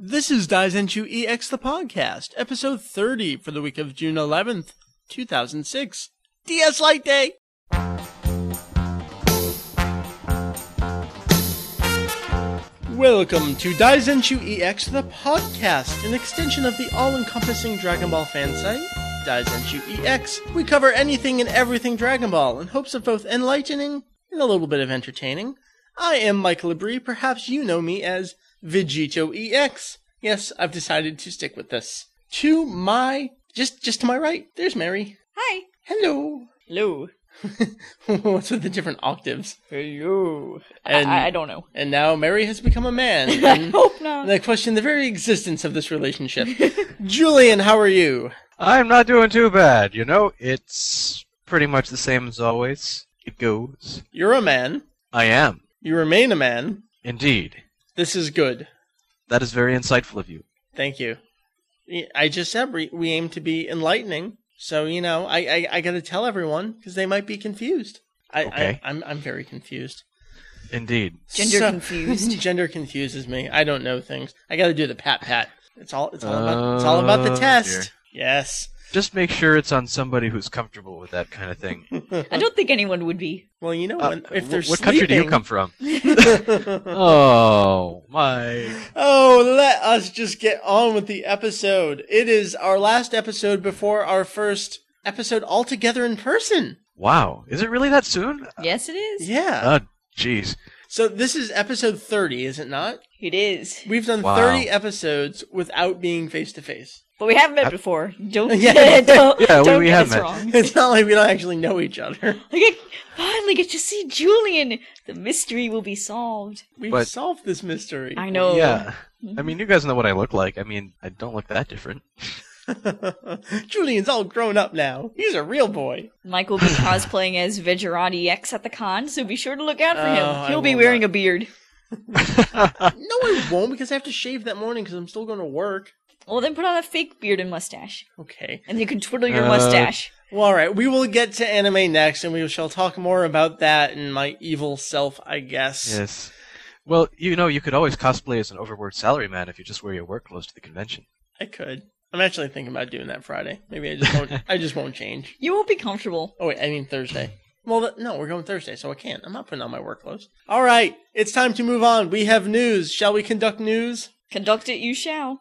This is Daizenshuu EX the podcast, episode 30 for the week of June 11th, 2006. DS Light Day! Welcome to Daizenshuu EX the podcast, an extension of the all-encompassing Dragon Ball fan site, Daizenshuu EX. We cover anything and everything Dragon Ball in hopes of both enlightening and a little bit of entertaining. I am Michael Labrie, perhaps you know me as Vegetto EX. Yes, I've decided to stick with this. To my just just to my right, there's Meri. Hi. Hello. Hello. What's with the different octaves? Hello. And- I, I don't know. And now Meri has become a man. I hope not. I question the very existence of this relationship. Julian, how are you? I'm not doing too bad. You know, it's pretty much the same as always. It goes. You're a man. I am. You remain a man. Indeed. This is good. That is very insightful of you. Thank you. I just said we, we aim to be enlightening. So, you know, I, I, I got to tell everyone because they might be confused. I, Okay. I, I'm, I'm very confused. Indeed. Gender confused. gender confuses me. I don't know things. I got to do the pat pat. It's all it's all about it's all about the Oh, test. dear. Yes. Just make sure it's on somebody who's comfortable with that kind of thing. I don't think anyone would be. Well, you know, Uh, when, if wh- they're what country do you sleeping- come from? oh, my. Oh, let us just get on with the episode. It is our last episode before our first episode altogether in person. Wow. Is it really that soon? Yes, it is. Yeah. Oh, jeez. So this is episode 30, is it not? It is. We've done Wow. 30 episodes without being face to face. But we haven't met uh, before. Don't, Yeah. don't, Yeah, we- don't we get have us met. wrong. It's not like we don't actually know each other. I get, finally get to see Julian. The mystery will be solved. We've But- solved this mystery. I know. Yeah. Mm-hmm. I mean, you guys know what I look like. I mean, I don't look that different. Julian's all grown up now. He's a real boy. Mike will be cosplaying as Vegerati X at the con, so be sure to look out for Oh, him. I He'll be wearing not. a beard. No, I won't because I have to shave that morning because I'm still going to work. Well, then put on a fake beard and mustache, Okay. and you can twiddle your Uh, mustache. Well, all right. We will get to anime next, and we shall talk more about that and my evil self, I guess. Yes. Well, you know, you could always cosplay as an overworked salaryman if you just wear your work clothes to the convention. I could. I'm actually thinking about doing that Friday. Maybe I just won't. I just won't change. You won't be comfortable. Oh wait, I mean Thursday. Well, th- no, we're going Thursday, so I can't. I'm not putting on my work clothes. All right, it's time to move on. We have news. Shall we conduct news? Conduct it you shall.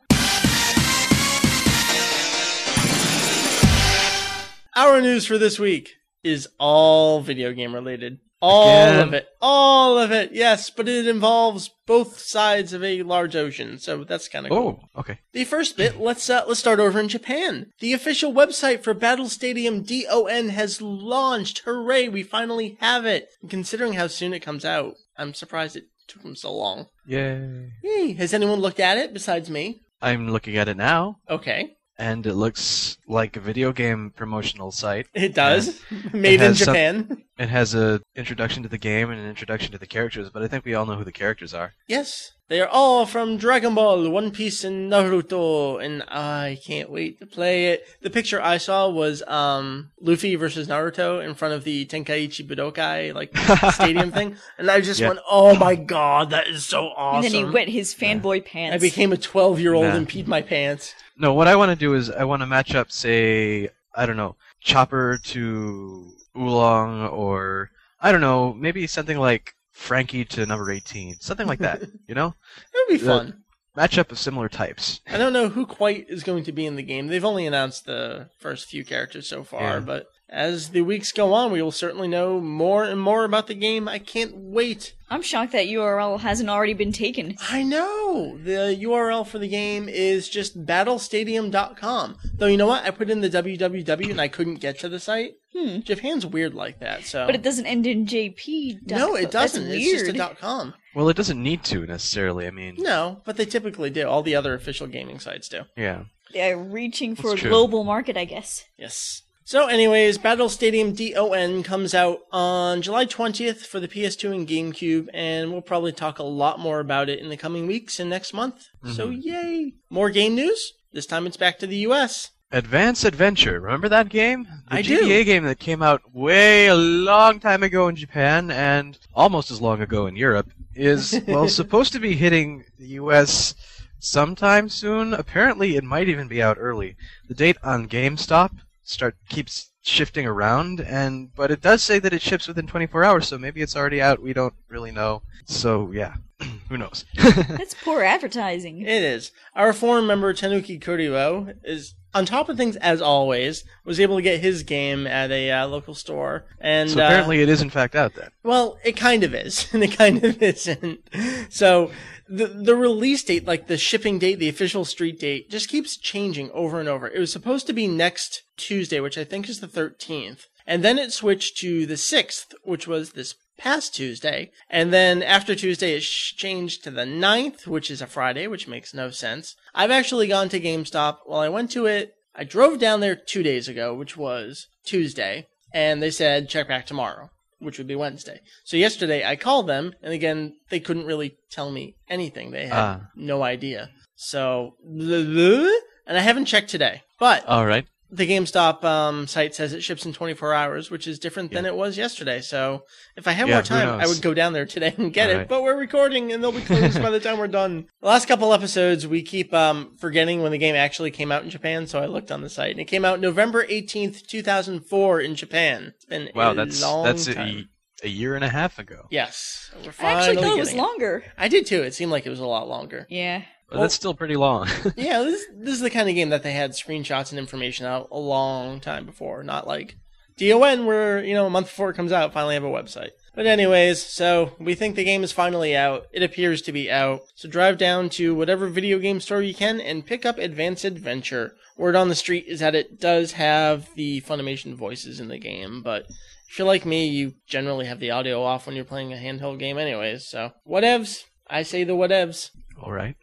Our news for this week is all video game related. All Again? of it. All of it. Yes, but it involves both sides of a large ocean, so that's kind of cool. Oh, okay. The first bit, let's uh, let's start over in Japan. The official website for Battle Stadium DON has launched. Hooray, we finally have it. And considering how soon it comes out, I'm surprised it took them so long. Yay. Yay, has anyone looked at it besides me? I'm looking at it now, Okay. And it looks like a video game promotional site. It does. Made in has some- Japan. It has a introduction to the game and an introduction to the characters, but I think we all know who the characters are. Yes. They are all from Dragon Ball, One Piece, and Naruto, and I can't wait to play it. The picture I saw was um Luffy versus Naruto in front of the Tenkaichi Budokai like stadium thing, and I just Yeah. went, "Oh my god, that is so awesome!" And then he wet his fanboy pants. I became a twelve-year-old Nah. and peed my pants. No, what I want to do is I want to match up, say, I don't know, Chopper to Oolong, or I don't know, maybe something like Frankie to number 18, something like that. you know, It would be fun. match up of similar types. I don't know who quite is going to be in the game. They've only announced the first few characters so far, Yeah. but as the weeks go on, we will certainly know more and more about the game. I can't wait. I'm shocked that URL hasn't already been taken. I know. The URL for the game is just battlestadium.com. Though you know what? I put in the www and I couldn't get to the site. Hmm. Japan's weird like that, so But it doesn't end in JP. No, it doesn't. It's weird. just a .com. Well, it doesn't need to necessarily. I mean, No, but they typically do. All the other official gaming sites do. yeah. They're reaching for a true. global market, I guess. Yes. So, anyways, Battle Stadium DON comes out on July 20th for the PS2 and GameCube, and we'll probably talk a lot more about it in the coming weeks and next month. So, mm-hmm. yay! More game news. This time it's back to the US. Advance Adventure. Remember that game? The I do. GBA game that came out way a long time ago in Japan and almost as long ago in Europe is well supposed to be hitting the US sometime soon. Apparently, it might even be out early. The date on GameStop start keeps shifting around, and but it does say that it ships within 24 hours, so maybe it's already out. We don't really know. So yeah, who knows? That's poor advertising. It is. Our forum member Tanuki Kuriwo is on top of things as always. Was able to get his game at a uh, local store, and so uh, apparently, it is in fact out then. Well, it kind of is, and it kind of isn't. So the the release date, like the shipping date, the official street date, just keeps changing over and over. It was supposed to be next Tuesday, which I think is the 13th, and then it switched to the 6th, which was this past Tuesday, and then after Tuesday it changed to the 9th, which is a Friday, which makes no sense. I've actually gone to GameStop. Well, I went to it. I drove down there two days ago, which was Tuesday, and they said check back tomorrow which would be Wednesday. So yesterday I called them, and again, they couldn't really tell me anything. They had Ah. no idea. So, and I haven't checked today. But All right. The GameStop um, site says it ships in 24 hours, which is different than Yeah. it was yesterday. So if I had Yeah, more time, I would go down there today and get All it. right. But we're recording, and they'll be closed by the time we're done. The last couple episodes, we keep um, forgetting when the game actually came out in Japan. So I looked on the site, and it came out November 18th, 2004, in Japan. It's been Wow, a that's long that's time. a, a year and a half ago. Yes, we're I actually thought it was getting longer. I did too. It seemed like it was a lot longer. Yeah. But that's still pretty long. yeah, this this is the kind of game that they had screenshots and information out a long time before, not like DON where, you know, a month before it comes out, finally have a website. But anyways, so we think the game is finally out. It appears to be out. So drive down to whatever video game store you can and pick up Advanced Adventure. Word on the street is that it does have the Funimation voices in the game, but if you're like me, you generally have the audio off when you're playing a handheld game anyways, so whatevs. I say the whatevs. All right.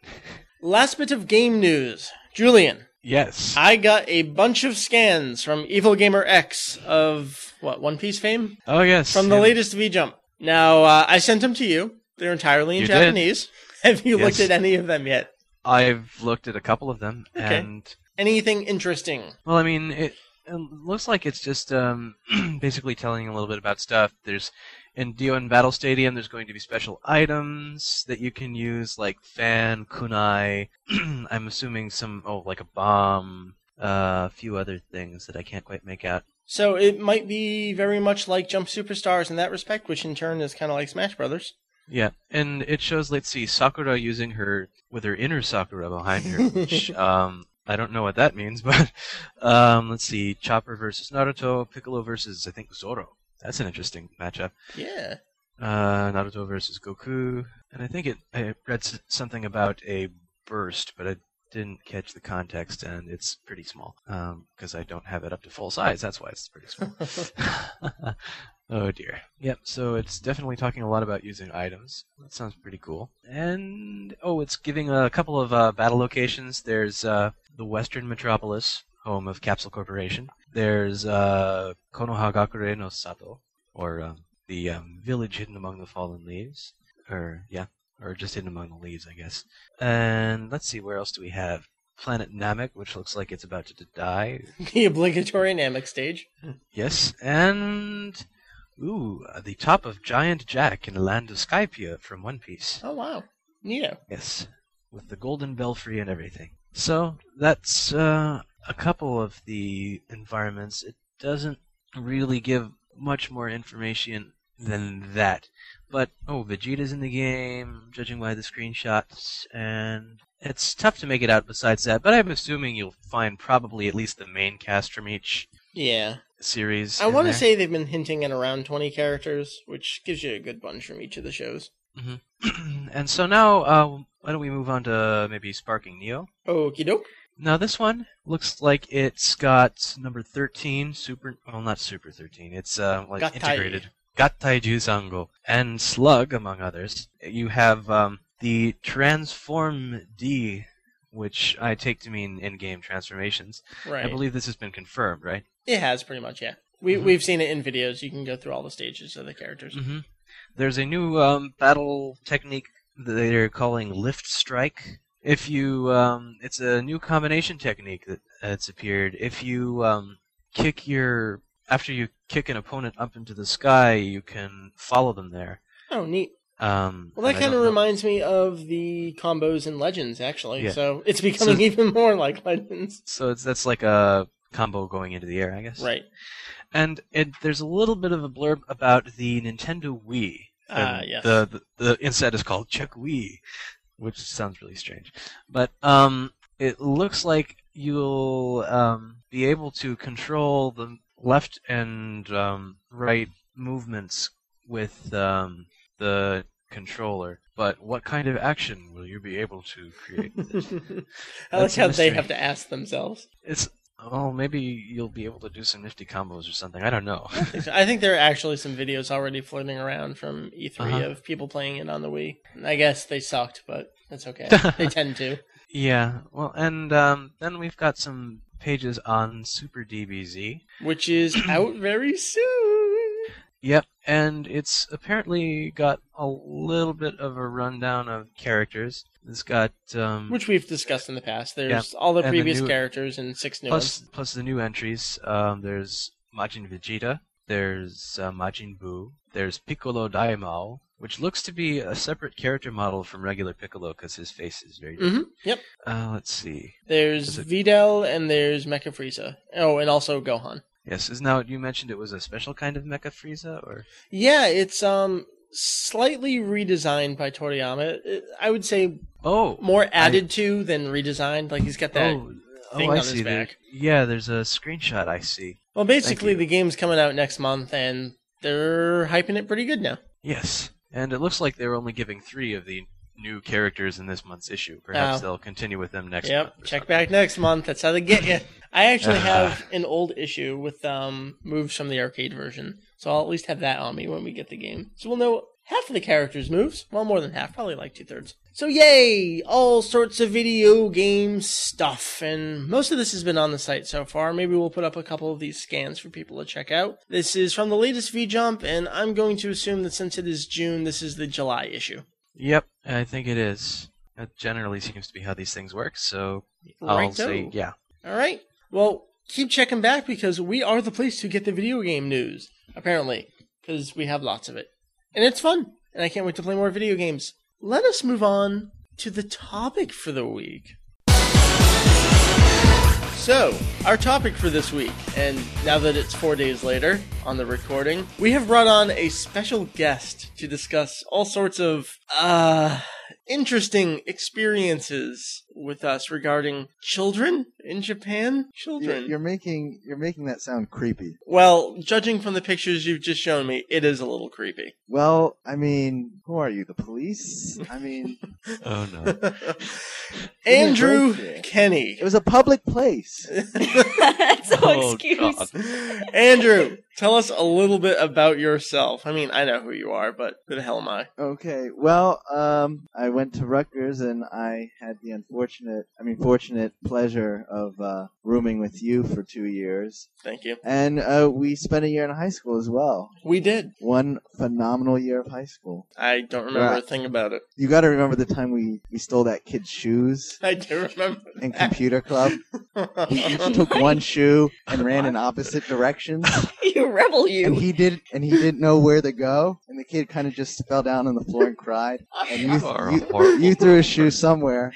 Last bit of game news. Julian, Yes. I got a bunch of scans from Evil Gamer X of what One Piece fame oh yes. from the yeah. latest V Jump. Now uh, I sent them to you. They're entirely in You did. Japanese. Have you looked at any of them yet? I've looked at a couple of them, Okay. and Anything interesting? well, I mean, it, it looks like it's just um, basically telling a little bit about stuff. There's in Dion Battle Stadium. There's going to be special items that you can use, like fan, kunai. I'm assuming some oh, like a bomb, uh, a few other things that I can't quite make out. So it might be very much like Jump Superstars in that respect, which in turn is kind of like Smash Brothers. Yeah, and it shows. Let's see, Sakura using her with her inner Sakura behind her. which, um, I don't know what that means, but um, let's see, Chopper versus Naruto, Piccolo versus I think Zoro. That's an interesting matchup. Yeah. Uh, Naruto versus Goku, and I think it. I read something about a burst, but I didn't catch the context, and it's pretty small because I don't have it up to full size. That's why it's pretty small. oh dear. Yep. So it's definitely talking a lot about using items. That sounds pretty cool. And oh, it's giving a couple of uh, battle locations. There's uh, the Western Metropolis, home of Capsule Corporation. There's uh, Konohagakure no Sato, or um, the um, village hidden among the fallen leaves, or yeah, or just hidden among the leaves, I guess. And let's see, where else do we have? Planet Namek, which looks like it's about to die. the obligatory Namek stage. Yes, and ooh, the top of Giant Jack in the land of Skypiea from One Piece. Oh wow. Neato. Yes, with the golden belfry and everything. So that's uh, a couple of the environments. It doesn't really give much more information than that. But oh, Vegeta's in the game, judging by the screenshots, and it's tough to make it out besides that. But I'm assuming you'll find probably at least the main cast from each Yeah. series. I want to say they've been hinting at around 20 characters, which gives you a good bunch from each of the shows. and so now, uh, why don't we move on to maybe Sparking Neo? Okie doke. Now this one looks like it's got number thirteen, super. Well, not super thirteen. It's uh, like Gattai. integrated. Gattai Jusango and Slug, among others. You have um, the Transform D, which I take to mean in-game transformations. Right. I believe this has been confirmed, right? It has pretty much, yeah. We Mhm. we've seen it in videos. You can go through all the stages of the characters. Mm-hmm. There's a new um, battle technique that they're calling Lift Strike. If you, um, it's a new combination technique that that's appeared. If you um, kick your after you kick an opponent up into the sky, you can follow them there. Oh, neat. Um, Well, that kind of reminds me of the combos in Legends, actually. Yeah. So it's becoming So- even more like Legends. So it's that's like a combo going into the air, I guess. Right. And it, there's a little bit of a blurb about the Nintendo Wii. Ah, And yes. The, the the inside is called Check Wii, which sounds really strange. But um, it looks like you'll um, be able to control the left and um, right movements with um, the controller. But what kind of action will you be able to create? with it? I like That's a how they mystery. have to ask themselves. it's oh, maybe you'll be able to do some nifty combos or something. I don't know. I think there are actually some videos already floating around from E3 Uh-huh. of people playing it on the Wii. I guess they sucked, but that's okay. they tend to. Yeah, well, and um, then we've got some pages on Super DBZ. Which is out very soon. Yep, and it's apparently got a little bit of a rundown of characters. It's got um, Which we've discussed in the past. There's Yeah, all the and the previous new- characters and six new plus ones. plus the new entries. Um, there's Majin Vegeta. There's uh, Majin Buu. There's Piccolo Daimao, which looks to be a separate character model from regular Piccolo because his face is very different. hmm Yep. Uh, let's see. There's it- Videl and there's Mecha Frieza. Oh, and also Gohan. Yes, is now you mentioned it was a special kind of Mecha Frieza, or Yeah, it's um slightly redesigned by Toriyama. I would say oh, more added to than redesigned. Like he's got that. oh, thing oh, I on his see. There- back. Yeah, there's a screenshot I see. well, basically the game's coming out next month, and they're hyping it pretty good now. Yes, and it looks like they're only giving three of the new characters in this month's issue. Perhaps Oh. they'll continue with them next yep, check something. back next month. That's how they get you. I actually have an old issue with um moves from the arcade version, so I'll at least have that on me when we get the game. So we'll know half of the characters' moves. Well, more than half, probably like two thirds. So yay! All sorts of video game stuff, and most of this has been on the site so far. Maybe we'll put up a couple of these scans for people to check out. This is from the latest V Jump, and I'm going to assume that since it is June, this is the July issue. Yep, I think it is. That generally seems to be how these things work. So I'll Righto. say yeah. All right. Well, keep checking back because we are the place to get the video game news, apparently, because we have lots of it. And it's fun, and I can't wait to play more video games. Let us move on to the topic for the week. So, our topic for this week, and now that it's four days later on the recording, we have brought on a special guest to discuss all sorts of, uh, interesting experiences with us regarding children in Japan. You're, Children. you're making you're making that sound creepy. well, judging from the pictures you've just shown me, it is a little creepy. Well, I mean, who are you? The police? I mean, Oh no. Andrew. Kenney. it was a public place. That's no Oh, excuse. God. Andrew, tell us a little bit about yourself. I mean, I know who you are, but who the hell am I? Okay, well, um, I went to Rutgers and I had the unfortunate, I mean, fortunate pleasure of uh, rooming with you for two years, Thank you. and uh, we spent a year in high school as well. We did. One phenomenal year of high school. I don't remember a thing about it. You got to remember the time we we stole that kid's shoes I do remember. in computer club. We each took one shoe and ran in opposite directions. you rebel, you. and he did and he didn't know where to go and the kid kind of just fell down on the floor and cried and you, You you, threw a shoe somewhere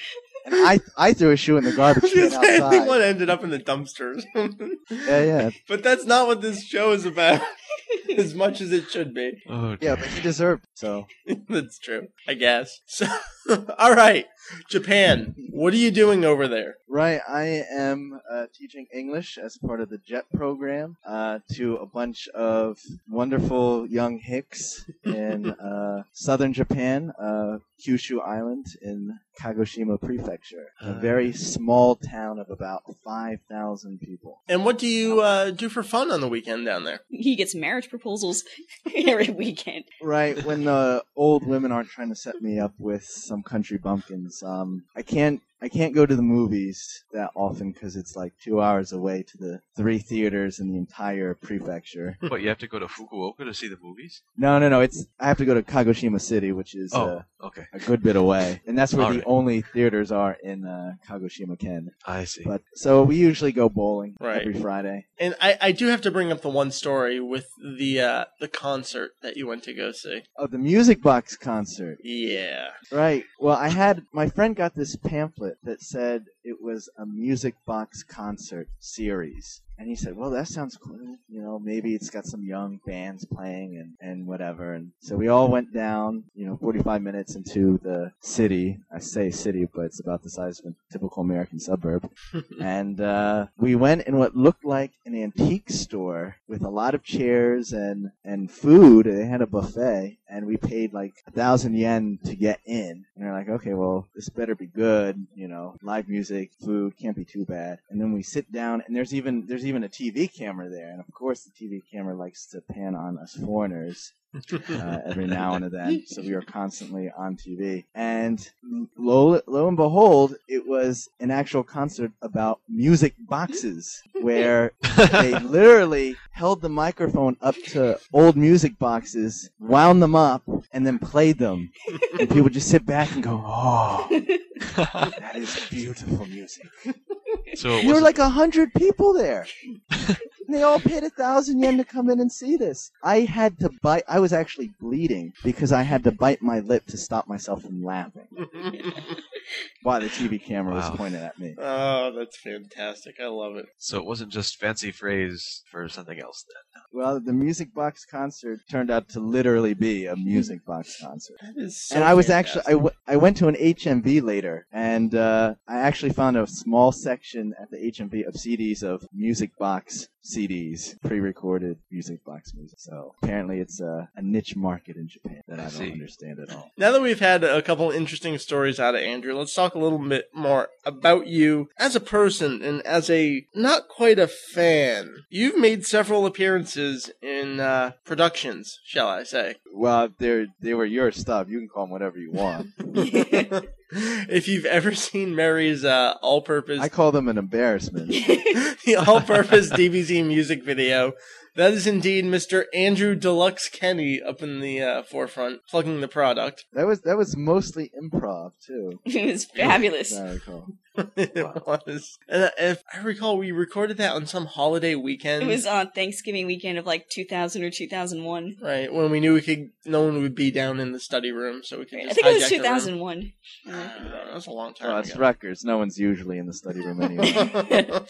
I I threw a shoe in the garbage can I think outside. one ended up in the dumpster yeah yeah. But that's not what this show is about, as much as it should be. Oh yeah but he deserved it, so That's true, I guess. So, all right, Japan. What are you doing over there? right I am uh, teaching English as part of the JET program uh, to a bunch of wonderful young hicks in uh, southern Japan uh, Kyushu Island in Kagoshima Prefecture a Uh. very small town of about 5,000 people And what do you uh, do for fun on the weekend down there? He gets marriage proposals every weekend. Right, when the old women aren't trying to set me up with some country bumpkins. Um, I can't I can't go to the movies that often because it's like two hours away to the three theaters in the entire prefecture. But you have to go to Fukuoka to see the movies? No, no, no. It's I have to go to Kagoshima City, which is uh, Oh, okay. a good bit away, and that's where the Alright. only theaters are in uh, Kagoshima Ken. I see. But so we usually go bowling Right. every Friday. And I, I do have to bring up the one story with the uh, the concert that you went to go see. Oh, the Music Box concert. Yeah. Right. Well, I had my friend got this pamphlet that said it was a music box concert series. And he said, "Well, that sounds cool. You know, maybe it's got some young bands playing and and whatever." And so we all went down, you know, 45 minutes into the city. I say city, but it's about the size of a typical American suburb. and uh, we went in what looked like an antique store with a lot of chairs and and food. They had a buffet, and we paid like a thousand yen to get in. And they're like, okay, well, this better be good. You know, live music, food can't be too bad. And then we sit down, and there's even there's even a TV camera there, and of course the TV camera likes to pan on us foreigners uh, every now and then. So we were constantly on TV. And lo, lo and behold, it was an actual concert about music boxes where they literally held the microphone up to old music boxes, wound them up, and then played them. And people just sit back and go, oh, that is beautiful music. So it There were like a hundred people there. And they all paid a thousand yen to come in and see this. I had to bite. I was actually bleeding because I had to bite my lip to stop myself from laughing while the TV camera Wow. was pointed at me. oh, that's fantastic. I love it. so it wasn't just fancy phrase for something else then. Well, the Music Box concert turned out to literally be a Music Box concert. That is so and I was fantastic. actually I, w- I went to an HMV later, and uh, I actually found a small section at the HMV of CDs of Music Box CDs, pre-recorded Music Box music. So apparently, it's a, a niche market in Japan that I, I don't understand at all. Now that we've had a couple interesting stories out of Andrew, let's talk a little bit more about you as a person and as a not quite a fan. You've made several appearances in uh, productions, shall I say. Well, they they were your stuff. You can call them whatever you want. if you've ever seen Meri's uh, all-purpose I call them an embarrassment. the all-purpose DBZ music video. That is indeed Mr. Andrew Deluxe Kenney up in the uh, forefront, plugging the product. That was that was mostly improv too. it was fabulous. As I recall. it was. And uh, if I recall, we recorded that on some holiday weekend. It was on Thanksgiving weekend of like 2000 or 2001. right when we knew we could. No one would be down in the study room, so we could I think it was hijack the room. 2001. Uh, that was a long time Oh, it's ago. Rutgers. No one's usually in the study room anyway.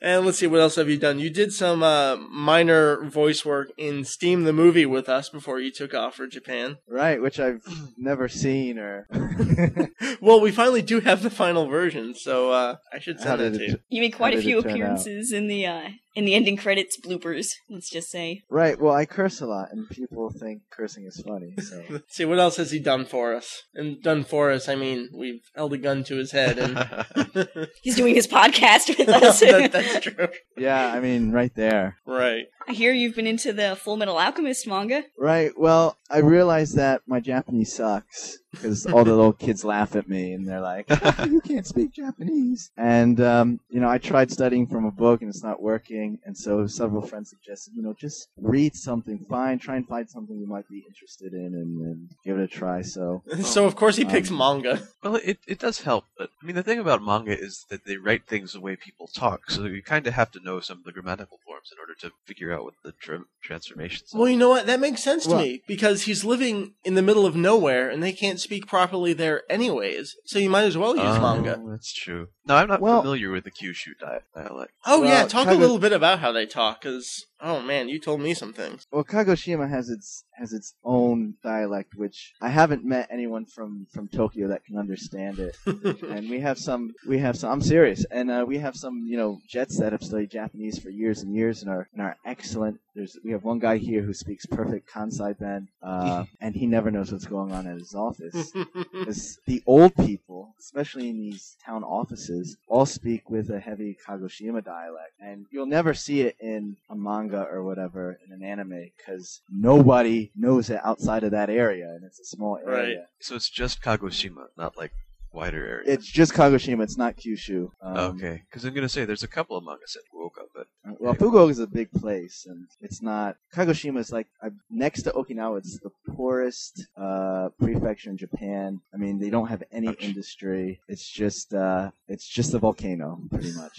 and let's see what else have you done. You did some uh, minor voice work in Steam the movie with us before you took off for Japan. right, which I've never seen or. Well, we finally do have the final version, so uh, I should How send that did to it you. You made quite How a did few it turn out? appearances in the uh, in the ending credits bloopers. Let's just say. Right. Well, I curse a lot, and people think cursing is funny. So Let's see what else has he done for us? And done for us, I mean we've held a gun to his head, and He's doing his podcast with us. that, that's true. yeah, I mean, right there. Right. I hear you've been into the Full Metal Alchemist manga. Right. Well, I realized that my Japanese sucks because all the little kids laugh at me and they're like, "You can't speak Japanese." And um, you know, I tried studying from a book and it's not working. And so several friends suggested, you know, just read something. Find, try and find something you might be interested in, and, and give it a try. So So of course he picks Um, manga. Well, it, it does help, but I mean, the thing about manga is that they write things the way people talk, so you kind of have to know some of the grammatical forms in order to figure out what the tra- transformations are. Well, you know what? That makes sense to Well- me because he's living in the middle of nowhere and they can't speak properly there anyways. So you might as well use Oh, manga. That's true. No, I'm not Well- familiar with the Kyushu dialect. Oh yeah, talk a kind of- little bit about how they talk cuz oh man, you told me some things. Well, Kagoshima has its has its own dialect, which I haven't met anyone from from Tokyo that can understand it. and we have some we have some I'm serious, and uh, we have some you know jets that have studied Japanese for years and years and are and are excellent. There's we have one guy here who speaks perfect Kansai Ben, uh, and he never knows what's going on at his office. Because the old people, especially in these town offices, all speak with a heavy Kagoshima dialect, and you'll never see it in a manga or whatever in an anime because nobody knows it outside of that area, and it's a small area. Right. So it's just Kagoshima, not like wider area. It's just Kagoshima. It's not Kyushu. Um, okay, because I'm gonna say there's a couple of among us at Fukuoka, but Well, Fukuoka is a big place, and it's not. Kagoshima is like uh, next to Okinawa. It's the poorest uh, prefecture in Japan. I mean, they don't have any Ouch. industry. It's just uh, it's just a volcano, pretty much.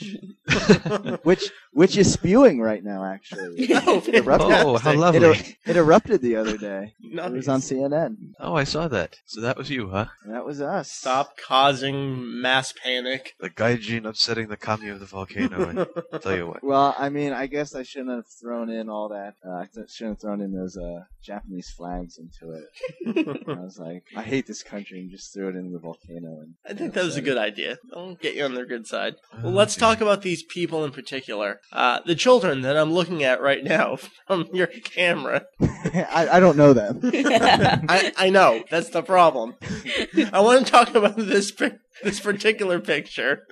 which which is spewing right now. Actually, Oh, It erupted. oh, how fantastic. It, lovely! er- it erupted the other day. It was on CNN. Oh, I saw that. So that was you, huh? That was us. Stop causing mass panic. The gaijin upsetting the kami of the volcano. I tell you what. Well, I mean, I guess I shouldn't have thrown in all that. Uh, I shouldn't have thrown in those uh, Japanese flags into it. I was like, I hate this country, and just threw it into the volcano. And I think that was a good idea. I'll get you on their good side. Well, let's okay. talk about these people in particular. Uh, the children that I'm looking at right now from your camera. I, I don't know them. I, I know that's the problem. I want to talk about this pic- this particular picture.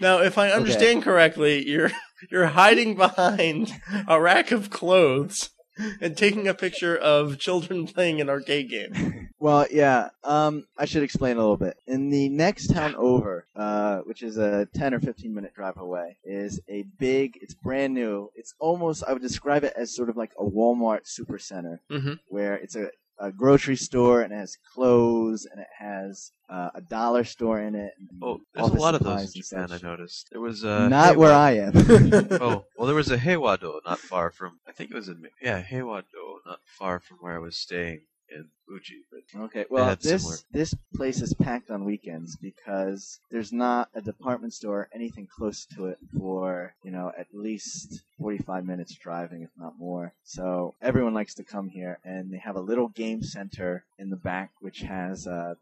Now, if I understand correctly, you're you're hiding behind a rack of clothes and taking a picture of children playing an arcade game. Well, yeah. Um, I should explain a little bit. In the next town over, uh, which is a ten or fifteen minute drive away, is a big. It's brand new. It's almost. I would describe it as sort of like a Walmart supercenter, Mhm. where it's a, a grocery store and it has clothes and it has uh, a dollar store in it. Oh, there's a lot of those in Japan. I noticed there was uh, Not where I am. oh, well, there was a Heiwado not far from. I think it was in yeah Heiwado, not far from where I was staying in Uji. But Okay, well, had this similar- this place is packed on weekends because there's not a department store anything close to it for you know at least 45 minutes driving, if not more. So everyone likes to come here, and they have a little game center in the back, which has. Uh,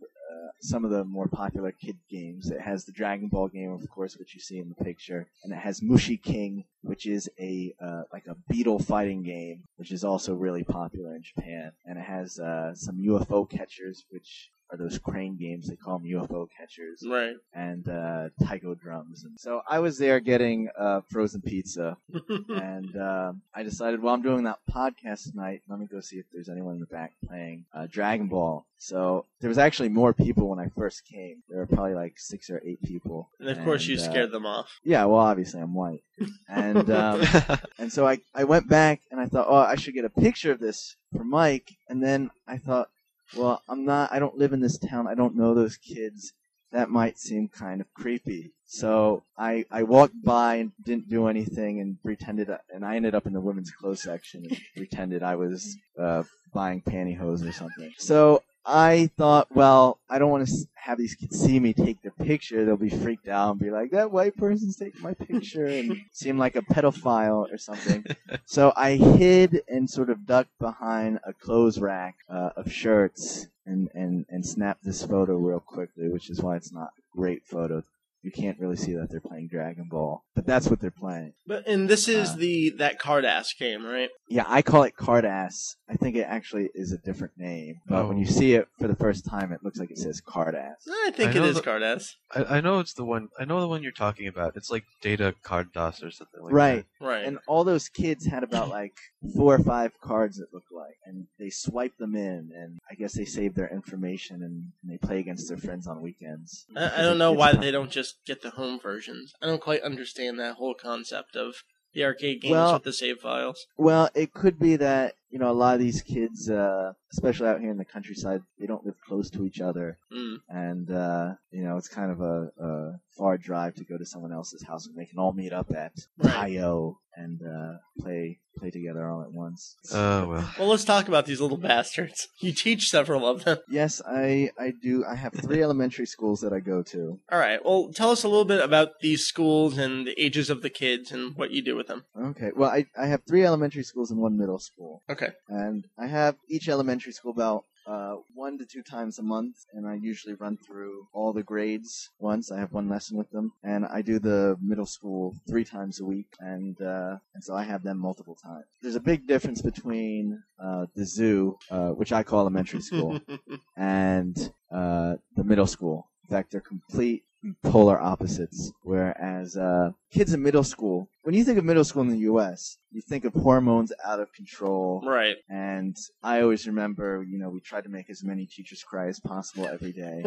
some of the more popular kid games. It has the Dragon Ball game, of course, which you see in the picture, and it has Mushi King, which is a uh, like a beetle fighting game, which is also really popular in Japan. And it has uh, some UFO catchers, which are those crane games. They call them UFO catchers, Right. and uh, taiko drums. And so I was there getting uh, frozen pizza, and um, I decided, well, I'm doing that podcast tonight. Let me go see if there's anyone in the back playing uh, Dragon Ball. So there was actually more people when I first came. There were probably like six or eight people. and of course, you uh, scared them off. Yeah, well, obviously I'm white, and um, and so I I went back and I thought, oh, I should get a picture of this for Mike. And then I thought, well, I'm not. I don't live in this town. I don't know those kids. That might seem kind of creepy. So I I walked by and didn't do anything and pretended. And I ended up in the women's clothes section and pretended I was uh, buying pantyhose or something. So I thought, well, I don't want to have these kids see me take the picture. They'll be freaked out and be like, that white person's taking my picture and seem like a pedophile or something. so I hid and sort of ducked behind a clothes rack uh, of shirts and, and, and snapped this photo real quickly, which is why it's not a great photo. You can't really see that they're playing Dragon Ball, but that's what they're playing. But and this is Uh, the that card ass game, right? Yeah, I call it Carddass. I think it actually is a different name, but when Oh. you see it for the first time, it looks like it says Carddass. I think I it know is the- card ass. I, I know it's the one. I know the one you're talking about. It's like Data Carddass or something like that. right. Right. And all those kids had about like four or five cards it looked like, and they swipe them in, and I guess they save their information and, and they play against their friends on weekends. I, I don't know why they don't just get the home versions. I don't quite understand that whole concept of the arcade games Well- with the save files. Well, it could be that you know a lot of these kids, uh, especially out here in the countryside, they don't live close to each other, Mm. and uh, you know it's kind of a, a far drive to go to someone else's house and they can all meet up at Right. IO and uh, play play together all at once. that. Oh well. Well, let's talk about these little bastards. You teach several of them. Yes, I I do. I have three elementary schools that I go to. All right. Well, tell us a little bit about these schools and the ages of the kids and what you do with them. Okay. Well, I I have three elementary schools and one middle school, Okay. And I have each elementary school about uh, one to two times a month, and I usually run through all the grades once. I have one lesson with them, and I do the middle school three times a week, and uh, and so I have them multiple times. There's a big difference between uh, the zoo, uh, which I call elementary school, and uh, the middle school. In fact, they're complete polar opposites. Whereas uh, kids in middle school, when you think of middle school in the U.S., you think of hormones out of control. Right. And I always remember, you know, we tried to make as many teachers cry as possible every day.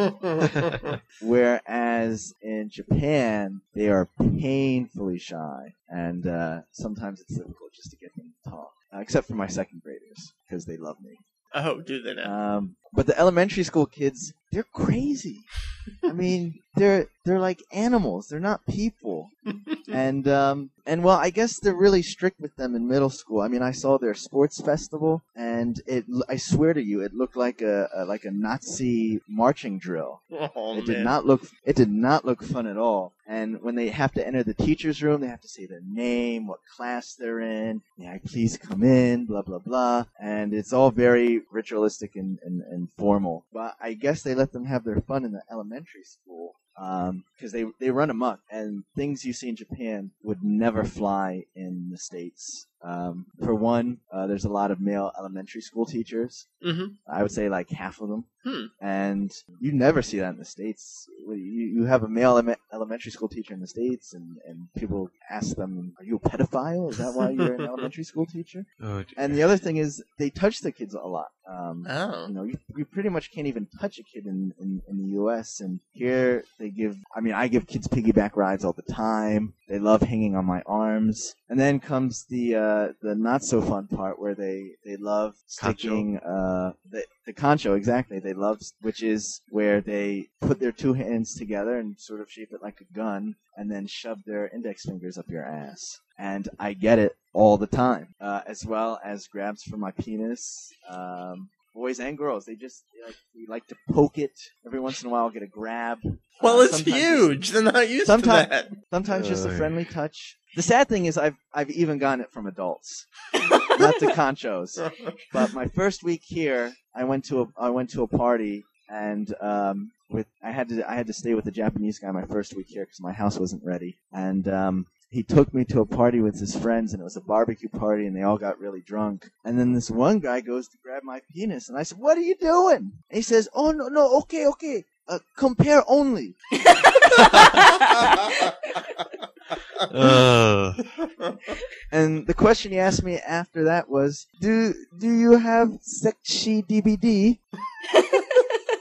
Whereas in Japan, they are painfully shy, and uh, sometimes it's difficult just to get them to talk. Uh, except for my second graders, because they love me. oh, do they now? Um, but the elementary school kids, they're crazy. I mean, they're they're like animals. They're not people. and um, and well, I guess they're really strict with them in middle school. I mean, I saw their sports festival, and it I swear to you, it looked like a, a like a Nazi marching drill. oh, It did not look. It did not look fun at all. And when they have to enter the teacher's room, they have to say their name, what class they're in. May I please come in? Blah blah blah. And it's all very ritualistic and, and, and formal. But I guess they let them have their fun in the elementary school um, because they they run amok. And things you see in Japan would never fly in the states. Um, for one, uh, there's a lot of male elementary school teachers. Mhm. I would say like half of them. Hmm. And you never see that in the States. You, you have a male ele- elementary school teacher in the States, and, and people ask them, Are you a pedophile? Is that why you're an elementary school teacher? Oh. And the other thing is, they touch the kids a lot. Um, Oh. you know, you, you pretty much can't even touch a kid in, in, in the U.S. And here they give, I mean, I give kids piggyback rides all the time. They love hanging on my arms. And then comes the, uh, the not so fun part where they, they love sticking, uh, the, the kancho, exactly. They love, which is where they put their two hands together and sort of shape it like a gun and then shove their index fingers up your ass. And I get it all the time, uh, as well as grabs for my penis. Um, boys and girls, they just they like, they like to poke it every once in a while, get a grab. Well, Uh, it's huge. They're not used Sometime- to that. Sometimes just a friendly touch. The sad thing is, I've I've even gotten it from adults, not the kanchos. But my first week here, I went to a I went to a party and um, with I had to I had to stay with a Japanese guy my first week here because my house wasn't ready, and um, he took me to a party with his friends, and it was a barbecue party, and they all got really drunk. And then this one guy goes to grab my penis, and I said, "What are you doing?" And he says, "Oh no no okay okay." Uh, compare only. Uh, And the question he asked me after that was, "Do do you have sexy DVD?"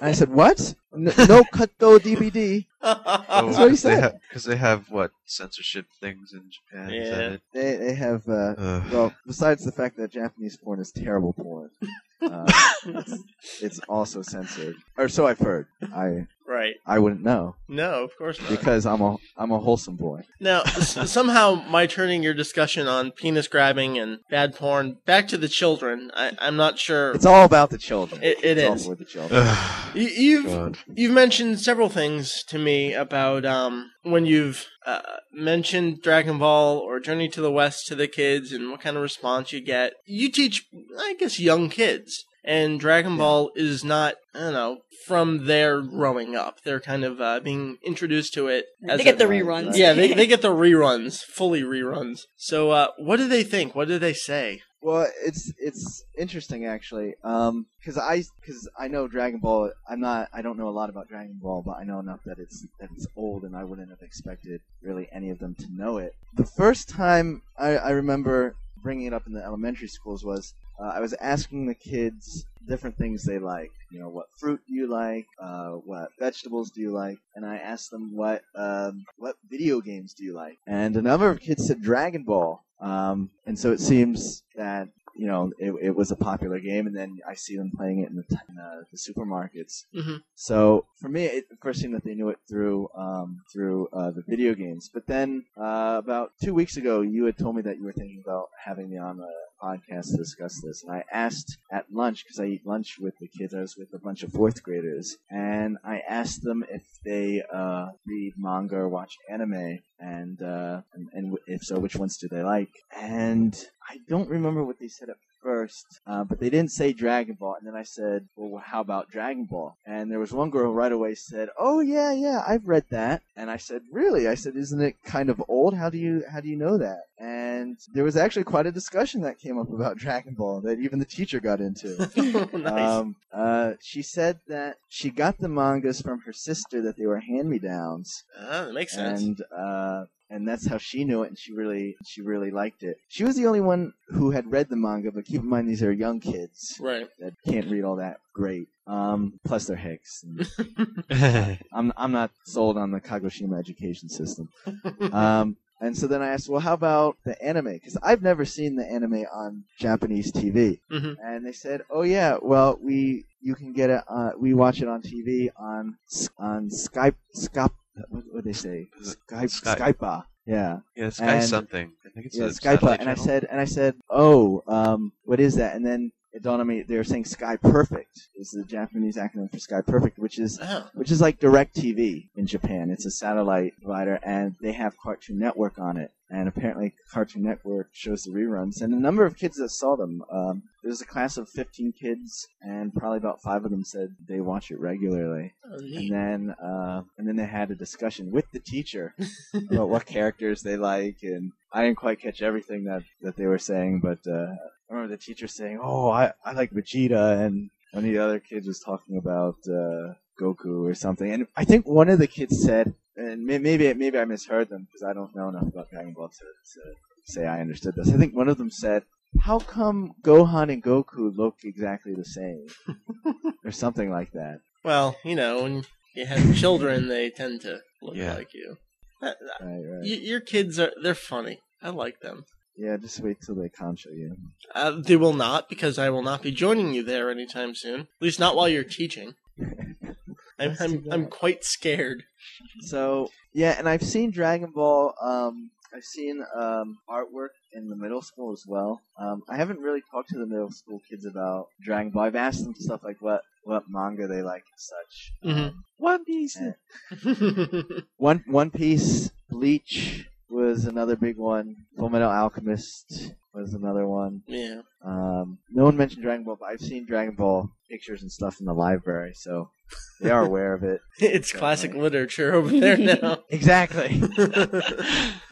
And I said, "What? No, no cutto DVD." That's what he said. Because they have what censorship things in Japan. Is that Yeah. it? They they have uh, Ugh. well, besides the fact that Japanese porn is terrible porn, uh, it's, it's also censored, or so I've heard. I right. I wouldn't know No, of course not. because I'm a I'm a wholesome boy. Now, s- somehow, my turning your discussion on penis grabbing and bad porn back to the children. I, I'm not sure. It's all about the children. It- it it's is. all for the children. Ugh. You, you've God. You've mentioned several things to me about um, when you've uh, mentioned Dragon Ball or Journey to the West to the kids and what kind of response you get. You teach, I guess, young kids, and Dragon. Ball is not, I don't know, from their growing up. They're kind of uh, being introduced to it. As They get the reruns. yeah, they, they get the reruns, fully reruns. So, uh, what do they think? What do they say? Well, it's it's interesting actually, because I because I know Dragon Ball. I'm not. I don't know a lot about Dragon Ball, but I know enough that it's that it's old, and I wouldn't have expected really any of them to know it. The first time I, I remember bringing it up in the elementary schools was uh, I was asking the kids different things they like. You know, what fruit do you like? Uh, what vegetables do you like? And I asked them what um, what video games do you like? And a number of kids said Dragon Ball. Um, and so it seems that you know it, it was a popular game, and then I see them playing it in the, in, uh, the supermarkets. Mhm. So for me, it first seemed that they knew it through um, through uh, the video games. But then uh, about two weeks ago, you had told me that you were thinking about having me on the podcast to discuss this, and I asked at lunch because I eat lunch with the kids. I was with a bunch of fourth graders, and I asked them if they uh, read manga or watch anime, and, uh, and and if so, which ones do they like? And I don't remember what they said first, uh, but they didn't say Dragon Ball. And then I said, "Well, how about Dragon Ball?" And there was one girl right away said, "Oh yeah, yeah, I've read that." And I said, "Really?" I said, "Isn't it kind of old? How do you how do you know that?" And there was actually quite a discussion that came up about Dragon Ball that even the teacher got into. nice. Um, uh, she said that she got the mangas from her sister that they were hand-me-downs, ah, that makes sense. and uh, and that's how she knew it, and she really she really liked it. She was the only one who had read the manga, but keep in mind these are young kids right. that can't read all that great. Um, plus they're hicks. And I'm I'm not sold on the Kagoshima education system. Um, and so then I asked, well, how about the anime? Because I've never seen the anime on Japanese TV. Mhm. And they said, oh yeah, well we you can get it. Uh, we watch it on TV on on Skype Skype. What what they say? Skype Skype. Skype. Yeah, yeah, Sky And- something. I think it's yeah, a Skype. satellite And I channel. said, and I said, oh, um, what is that? And then it dawned on me they were saying Sky Perfect is the Japanese acronym for Sky Perfect, which is Oh. which is like Direct TV in Japan. It's a satellite provider, and they have Cartoon Network on it. And apparently, Cartoon Network shows the reruns, and the number of kids that saw them. Um, there's a class of 15 kids, and probably about five of them said they watch it regularly. Oh, And then, uh, and then they had a discussion with the teacher about what characters they like, and I didn't quite catch everything that, that they were saying, but uh, I remember the teacher saying, "Oh, I, I like Vegeta," and one of the other kids was talking about uh, Goku or something, and I think one of the kids said, and may- maybe maybe I misheard them because I don't know enough about Dragon Ball to, to say I understood this. I think one of them said. How come Gohan and Goku look exactly the same? or something like that. Well, you know, when you have children, they tend to look Yeah. like you. That- that- Right, right. y- your kids are, they're funny. I like them. Yeah, just wait till they kancho you. Uh, they will not, because I will not be joining you there anytime soon. At least not while you're teaching. I'm, I'm, I'm quite scared. So yeah, and I've seen Dragon Ball. Um, I've seen um, artwork in the middle school as well. Um, I haven't really talked to the middle school kids about Dragon Ball. I've asked them stuff like what what manga they like and such. Mhm. Um, One Piece. eh. One One Piece, Bleach was another big one. Fullmetal Alchemist was another one. yeah. Um, no one mentioned Dragon Ball, but I've seen Dragon Ball pictures and stuff in the library, so they are aware of it. It's classic literature over there now. Exactly.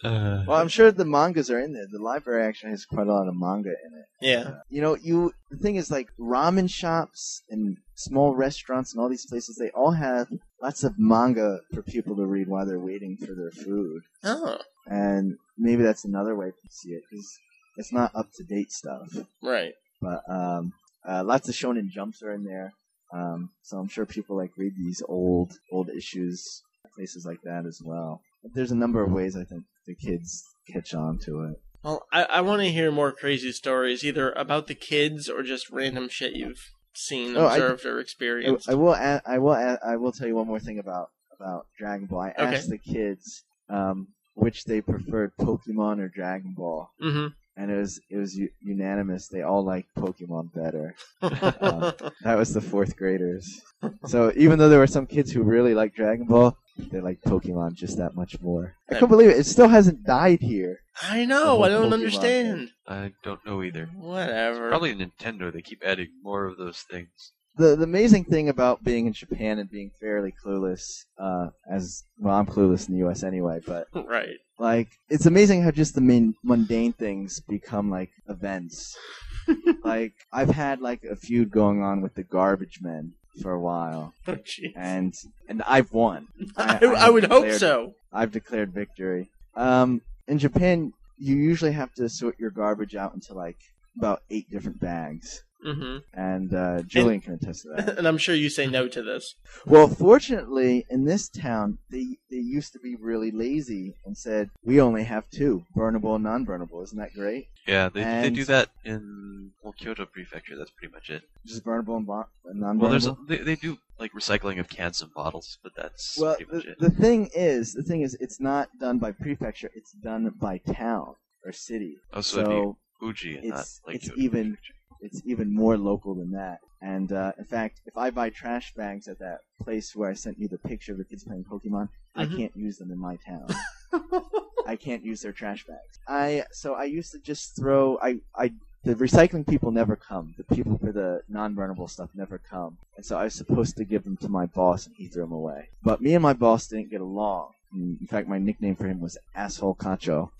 Uh, Well, I'm sure the mangas are in there. The library actually has quite a lot of manga in it. yeah. You know, you the thing is like ramen shops and small restaurants and all these places. They all have lots of manga for people to read while they're waiting for their food. Oh, And maybe that's another way to see it because it's not up to date stuff. right. But um, uh, lots of Shonen Jumps are in there. Um, so I'm sure people like read these old old issues, places like that as well. But there's a number of ways I think the kids catch on to it. Well, I, I want to hear more crazy stories, either about the kids or just random shit you've seen, Oh, I- observed, or experienced. I will. Add, I will. Add, I will tell you one more thing about about Dragon Ball. I Okay. asked the kids um, which they preferred, Pokemon or Dragon Ball, hmm and it was it was u- unanimous. They all liked Pokemon better. Uh, that was the fourth graders. So even though there were some kids who really liked Dragon Ball, they liked Pokemon just that much more. I couldn't believe it. It still hasn't died here. I know. I don't Pokemon understand. I don't know either. Whatever. Probably Nintendo. They keep adding more of those things. The the amazing thing about being in Japan and being fairly clueless, uh, as well, I'm clueless in the U.S. anyway, but right. like it's amazing how just the main mundane things become like events. like I've had like a feud going on with the garbage men for a while, Oh, and and I've won. I, I I, would have hope so. I've declared victory. Um, in Japan, you usually have to sort your garbage out into like about eight different bags, hmm and uh, Julian can attest to that. and I'm sure you say no to this. Well, fortunately, in this town, they they used to be really lazy and said we only have two, burnable and non-burnable. Isn't that great? Yeah, they they do that in well Kyoto Prefecture. That's pretty much it. Just burnable and, bo- and Well, there's non-burnable. a, they they do like recycling of cans and bottles, but that's Well, pretty much the, it. the thing is, the thing is, it's not done by prefecture. It's done by town or city. oh, so, it'd So be Fuji and not it's like it's Kyoto even Prefecture. It's even more local than that. And uh, in fact, if I buy trash bags at that place where I sent you the picture of the kids playing Pokemon, I Mhm. can't use them in my town. I can't use their trash bags. I so I used to just throw I I the recycling people never come. The people for the non-burnable stuff never come. And so I was supposed to give them to my boss and he threw them away. But me and my boss didn't get along. In fact, my nickname for him was asshole Cacho.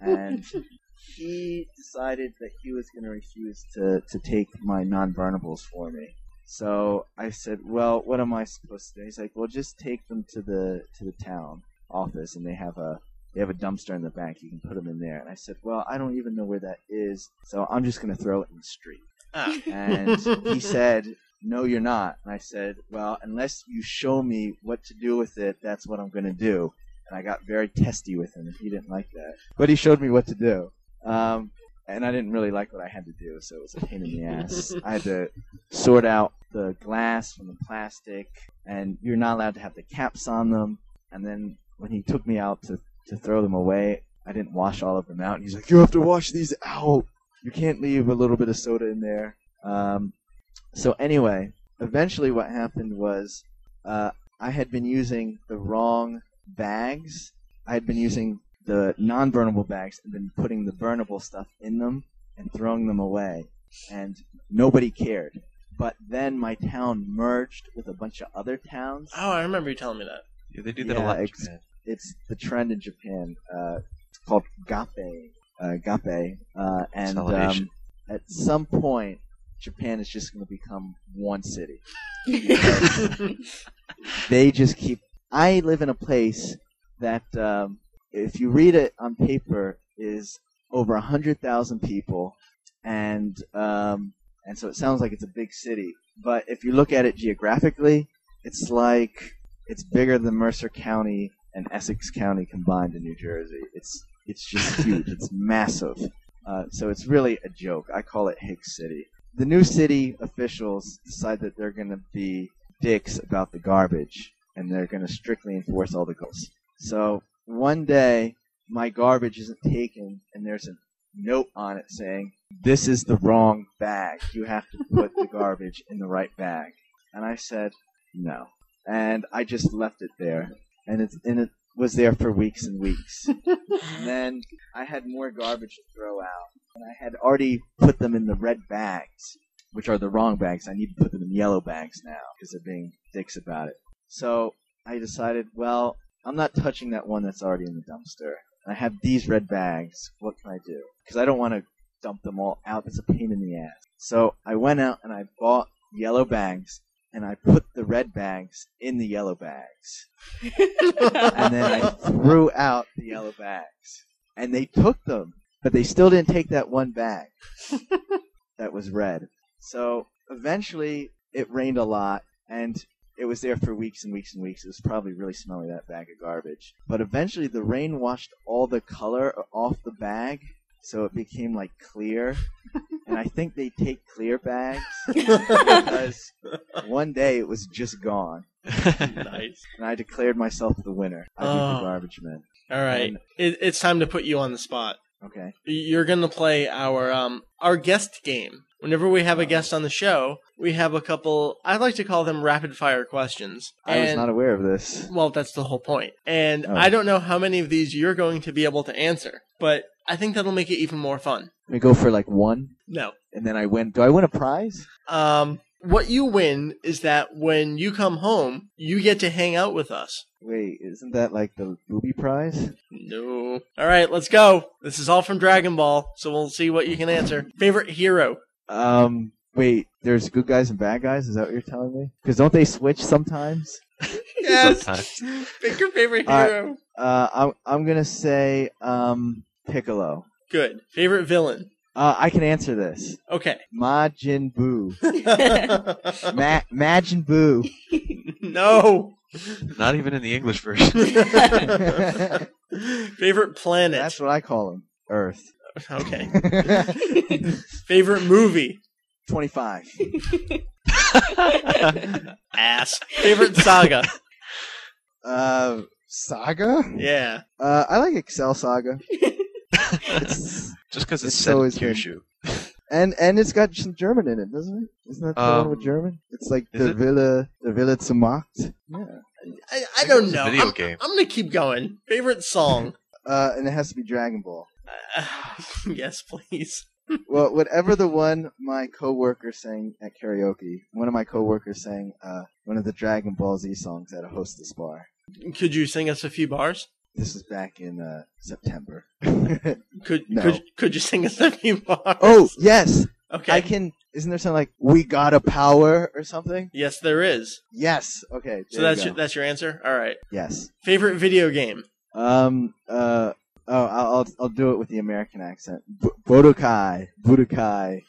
And he decided that he was going to refuse to to take my non-burnables for me. So I said, "Well, what am I supposed to do?" He's like, "Well, just take them to the to the town office, and they have a they have a dumpster in the back. You can put them in there." And I said, "Well, I don't even know where that is, so I'm just going to throw it in the street." Ah. And he said, "No, you're not." And I said, "Well, unless you show me what to do with it, that's what I'm going to do." And I got very testy with him, and he didn't like that. But he showed me what to do. Um, and I didn't really like what I had to do, so it was a pain in the ass. I had to sort out the glass from the plastic, and you're not allowed to have the caps on them. And then when he took me out to, to throw them away, I didn't wash all of them out. And he's like, "You have to wash these out. You can't leave a little bit of soda in there." Um, so anyway, eventually, what happened was uh, I had been using the wrong bags. I had been using the non-burnable bags and then putting the burnable stuff in them and throwing them away, and nobody cared. But then my town merged with a bunch of other towns. Oh, I remember you telling me that. Yeah, they do that Yeah, a lot. in ex- Japan. It's the trend in Japan. Uh, it's called gappei, uh, gappei, uh, and um, at some point, Japan is just going to become one city. they just keep. I live in a place that, um, if you read it on paper, is over a hundred thousand people, and um, and so it sounds like it's a big city. But if you look at it geographically, it's like it's bigger than Mercer County and Essex County combined in New Jersey. It's it's just huge. It's massive. Uh, so it's really a joke. I call it Hicks City. The new city officials decide that they're going to be dicks about the garbage, and they're going to strictly enforce all the goals. So one day, my garbage isn't taken, and there's a note on it saying, "This is the wrong bag. You have to put the garbage in the right bag." And I said, "No," and I just left it there, and it's and it was there for weeks and weeks. and then I had more garbage to throw out, and I had already put them in the red bags, which are the wrong bags. I need to put them in yellow bags now because they're being dicks about it. So I decided, well, I'm not touching that one that's already in the dumpster. I have these red bags. What can I do? Because I don't want to dump them all out. It's a pain in the ass. So I went out and I bought yellow bags, and I put the red bags in the yellow bags and then I threw out the yellow bags. And they took them, but they still didn't take that one bag that was red. So eventually it rained a lot and it was there for weeks and weeks and weeks. It was probably really smelly, that bag of garbage. But eventually the rain washed all the color off the bag, so it became like clear. and I think they take clear bags because one day it was just gone nice. and I declared myself the winner. I beat Oh. the garbage man. All right, And- it, it's time to put you on the spot. Okay. You're gonna play our um our guest game. Whenever we have a guest on the show, we have a couple. I like to call them rapid fire questions. I was not aware of this. Well, that's the whole point. And Oh. I don't know how many of these you're going to be able to answer, but I think that'll make it even more fun. We go for like one, No. and then I win. Do I win a prize? Um, what you win is that when you come home, you get to hang out with us. Wait, isn't that like the booby prize? No. All right, let's go. This is all from Dragon Ball, so we'll see what you can answer. Favorite hero? Um, wait, there's good guys and bad guys. Is that what you're telling me? Because don't they switch sometimes? Yes. Sometimes. Pick your favorite All right. hero. Uh, I'm I'm gonna say um Piccolo. Good. Favorite villain? Uh, I can answer this. Okay. Majin Buu. Ma- Majin Buu. no. Not even in the English version. Favorite planet? That's what I call him. Earth. Okay. Favorite movie? Twenty-five. Ass. Favorite saga? Uh, Saga. Yeah. Uh, I like Excel Saga. it's, Just because it's, It's set in always been- Kyushu. and and it's got some German in it, doesn't it? Isn't that the one with Um, German? It's like the it? Villa, the Villa zum Markt. Yeah. I, I think it don't know. video I'm, game. I'm gonna keep going. Favorite song? Uh, and it has to be Dragon Ball. Uh, yes, please. Well, whatever the one my coworker sang at karaoke, one of my coworkers sang uh, one of the Dragon Ball Z songs at a hostess bar. Could you sing us a few bars? this is back in uh, September. Could No. could could you sing us a few bars? oh yes, okay. I can. Isn't there something like "We got a power" or something? Yes, there is. Yes. Okay. So there you that's your, that's your answer. All right. yes. Favorite video game. Um. Uh. Oh, I'll I'll, I'll do it with the American accent. B- Budokai. Budokai.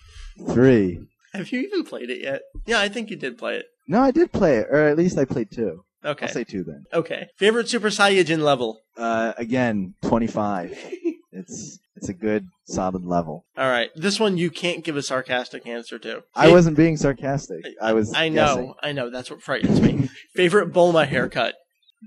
Three. Have you even played it yet? Yeah, I think you did play it. No, I did play it, or at least I played two. Okay. I'll say two then. Okay. Favorite Super Saiyajin level. Uh, again, twenty-five. it's it's a good solid level. All right. This one you can't give a sarcastic answer to. I wasn't being sarcastic. I was. I know. guessing. I know. That's what frightens me. Favorite Bulma haircut.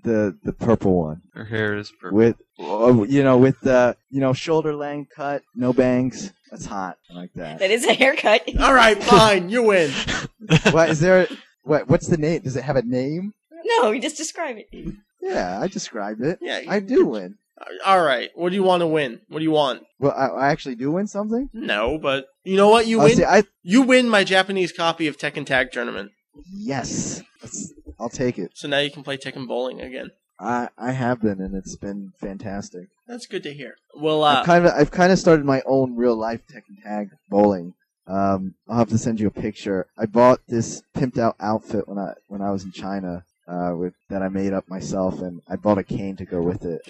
The the purple one Her hair is purple. with oh, you know with the you know shoulder length cut, no bangs. That's hot. I like that. That is a haircut. All right. Fine. You win. what is there? What what's the name? Does it have a name? No, you just describe it. Yeah, I described it. Yeah. I do win. All right. What do you want to win? What do you want? Well, I, I actually do win something. No, but you know what? You Oh, win. see, I You win my Japanese copy of Tekken Tag Tournament. yes, That's- I'll take it. So now you can play Tekken Bowling again. I I have been, and it's been fantastic. That's good to hear. Well, uh, I've kind of I've kind of started my own real life Tekken Tag bowling. Um, I'll have to send you a picture. I bought this pimped out outfit when I when I was in China. Uh, with that I made up myself, and I bought a cane to go with it,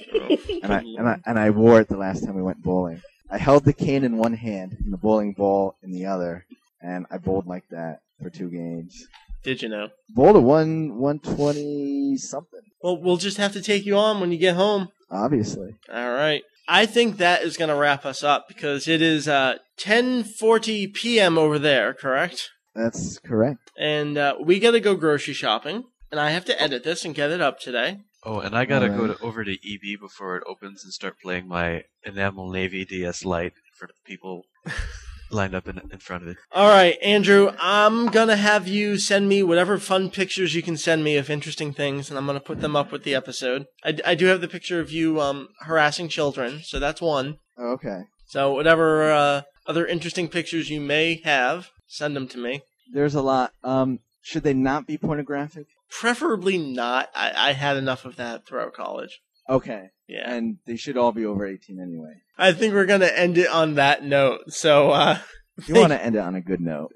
and I and I and I wore it the last time we went bowling. I held the cane in one hand and the bowling ball in the other, and I bowled like that for two games. Did you know? Bowled a one one twenty something, Well, we'll just have to take you on when you get home. obviously. All right. I think that is going to wrap us up because it is uh, 10:40 p.m. over there, correct? That's correct. And uh, we got to go grocery shopping, and I have to edit this and get it up today. Oh, and I gotta go to, over to EB before it opens and start playing my Enamel Navy DS Lite for the people lined up in, in front of it. All right, Andrew, I'm going to have you send me whatever fun pictures you can send me of interesting things, and I'm going to put them up with the episode. I, I do have the picture of you um, harassing children, so that's one. Oh, Okay. So whatever uh, other interesting pictures you may have, send them to me. There's a lot. Um, should they not be pornographic? Preferably not. I, I had enough of that throughout college. Okay. Yeah. And they should all be over 18 anyway. I think we're going to end it on that note. So, uh, You want to end it on a good note.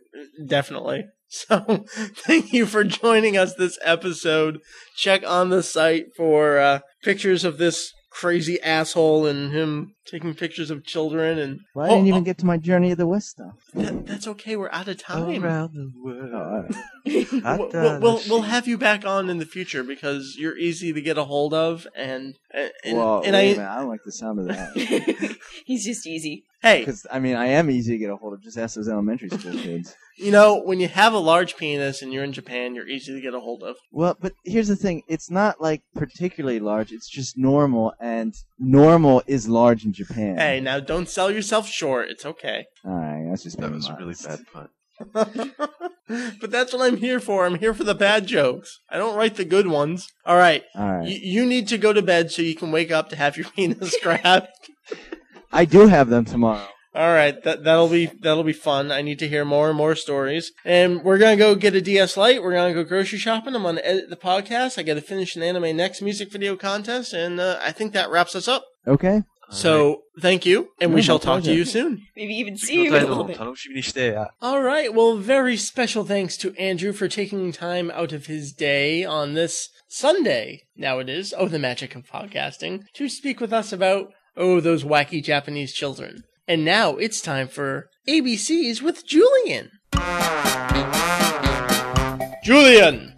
definitely. So, thank you for joining us this episode. Check on the site for uh, pictures of this crazy asshole and him taking pictures of children. And Well, I Oh, didn't even oh. get to my Journey of the West stuff. that, that's okay. We're out of time. Around the world. Oh, all right. We'll, we'll, we'll, we'll have you back on in the future because you're easy to get a hold of, and and, and, well, and wait a I minute, I don't like the sound of that. He's just easy. hey, Because, I mean, I am easy to get a hold of. Just ask those elementary school kids. You know when you have a large penis and you're in Japan, you're easy to get a hold of. Well, but here's the thing. It's not, like, particularly large. It's just normal, and normal is large in Japan. Hey, now don't sell yourself short. It's okay. All right, that's just That being was a really bad pun. but that's what I'm here for. I'm here for the bad jokes. I don't write the good ones. All right. All right. Y- you need to go to bed so you can wake up to have your penis grabbed. I do have them tomorrow. All right, that that'll be that'll be fun. I need to hear more and more stories. And we're gonna go get a DS Lite. We're gonna go grocery shopping. I'm gonna edit the podcast. I gotta finish an AnimeNext music video contest, and uh, I think that wraps us up. Okay. So thank you, and we shall talk to you soon. Maybe even see you All right. Well, very special thanks to Andrew for taking time out of his day on this Sunday, now it is, oh, the magic of podcasting, to speak with us about, oh, those wacky Japanese children. And now it's time for ABCs with Julian. Julian.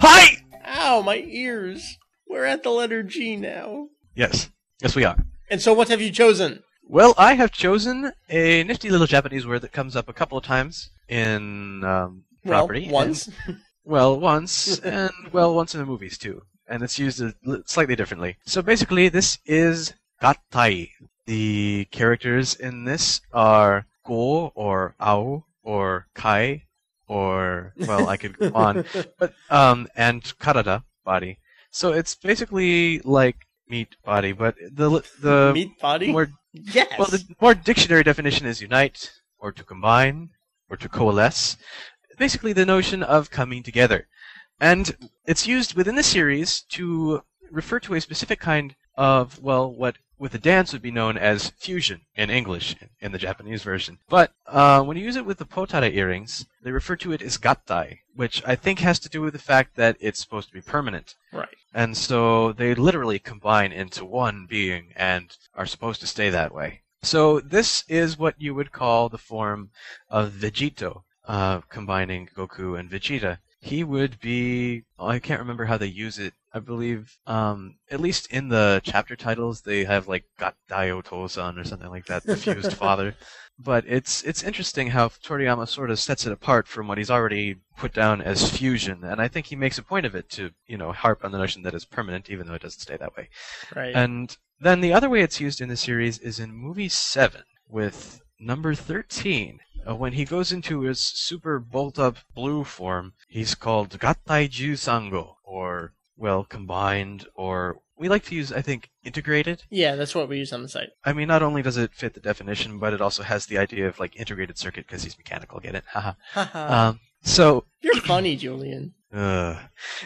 Hi! Ow, my ears. We're at the letter G now. Yes. Yes, we are. And so, what have you chosen? Well, I have chosen a nifty little Japanese word that comes up a couple of times in um, property. Well, once. And- well, once, and well, once in the movies too. And it's used a, slightly differently. So basically, this is gattai. The characters in this are go or ao or kai or well, I could go on, but um, and karada body. So it's basically like meat body, but the the Meat body. more yes. well, the more dictionary definition is unite, or to combine, or to coalesce. Basically, the notion of coming together. And it's used within the series to refer to a specific kind of, well, what with the dance would be known as fusion in English in the Japanese version. But uh, when you use it with the potara earrings, they refer to it as gattai, which I think has to do with the fact that it's supposed to be permanent. Right. And so they literally combine into one being and are supposed to stay that way. So this is what you would call the form of Vegito, uh, combining Goku and Vegeta. He would be. oh, I can't remember how they use it. I believe, um, at least in the chapter titles, they have like got Gattai Otosan or something like that, the fused father. But it's it's interesting how Toriyama sort of sets it apart from what he's already put down as fusion, and I think he makes a point of it to you know harp on the notion that it's permanent, even though it doesn't stay that way. Right. And then the other way it's used in the series is in movie 7 with number 13. Uh, when he goes into his super bolt up blue form, he's called Gattai Jusango, or, well, combined, or we like to use, I think, integrated. yeah, that's what we use on the site. I mean, not only does it fit the definition, but it also has the idea of like integrated circuit because he's mechanical. Get it? Haha. Um, so You're funny, Julian. uh,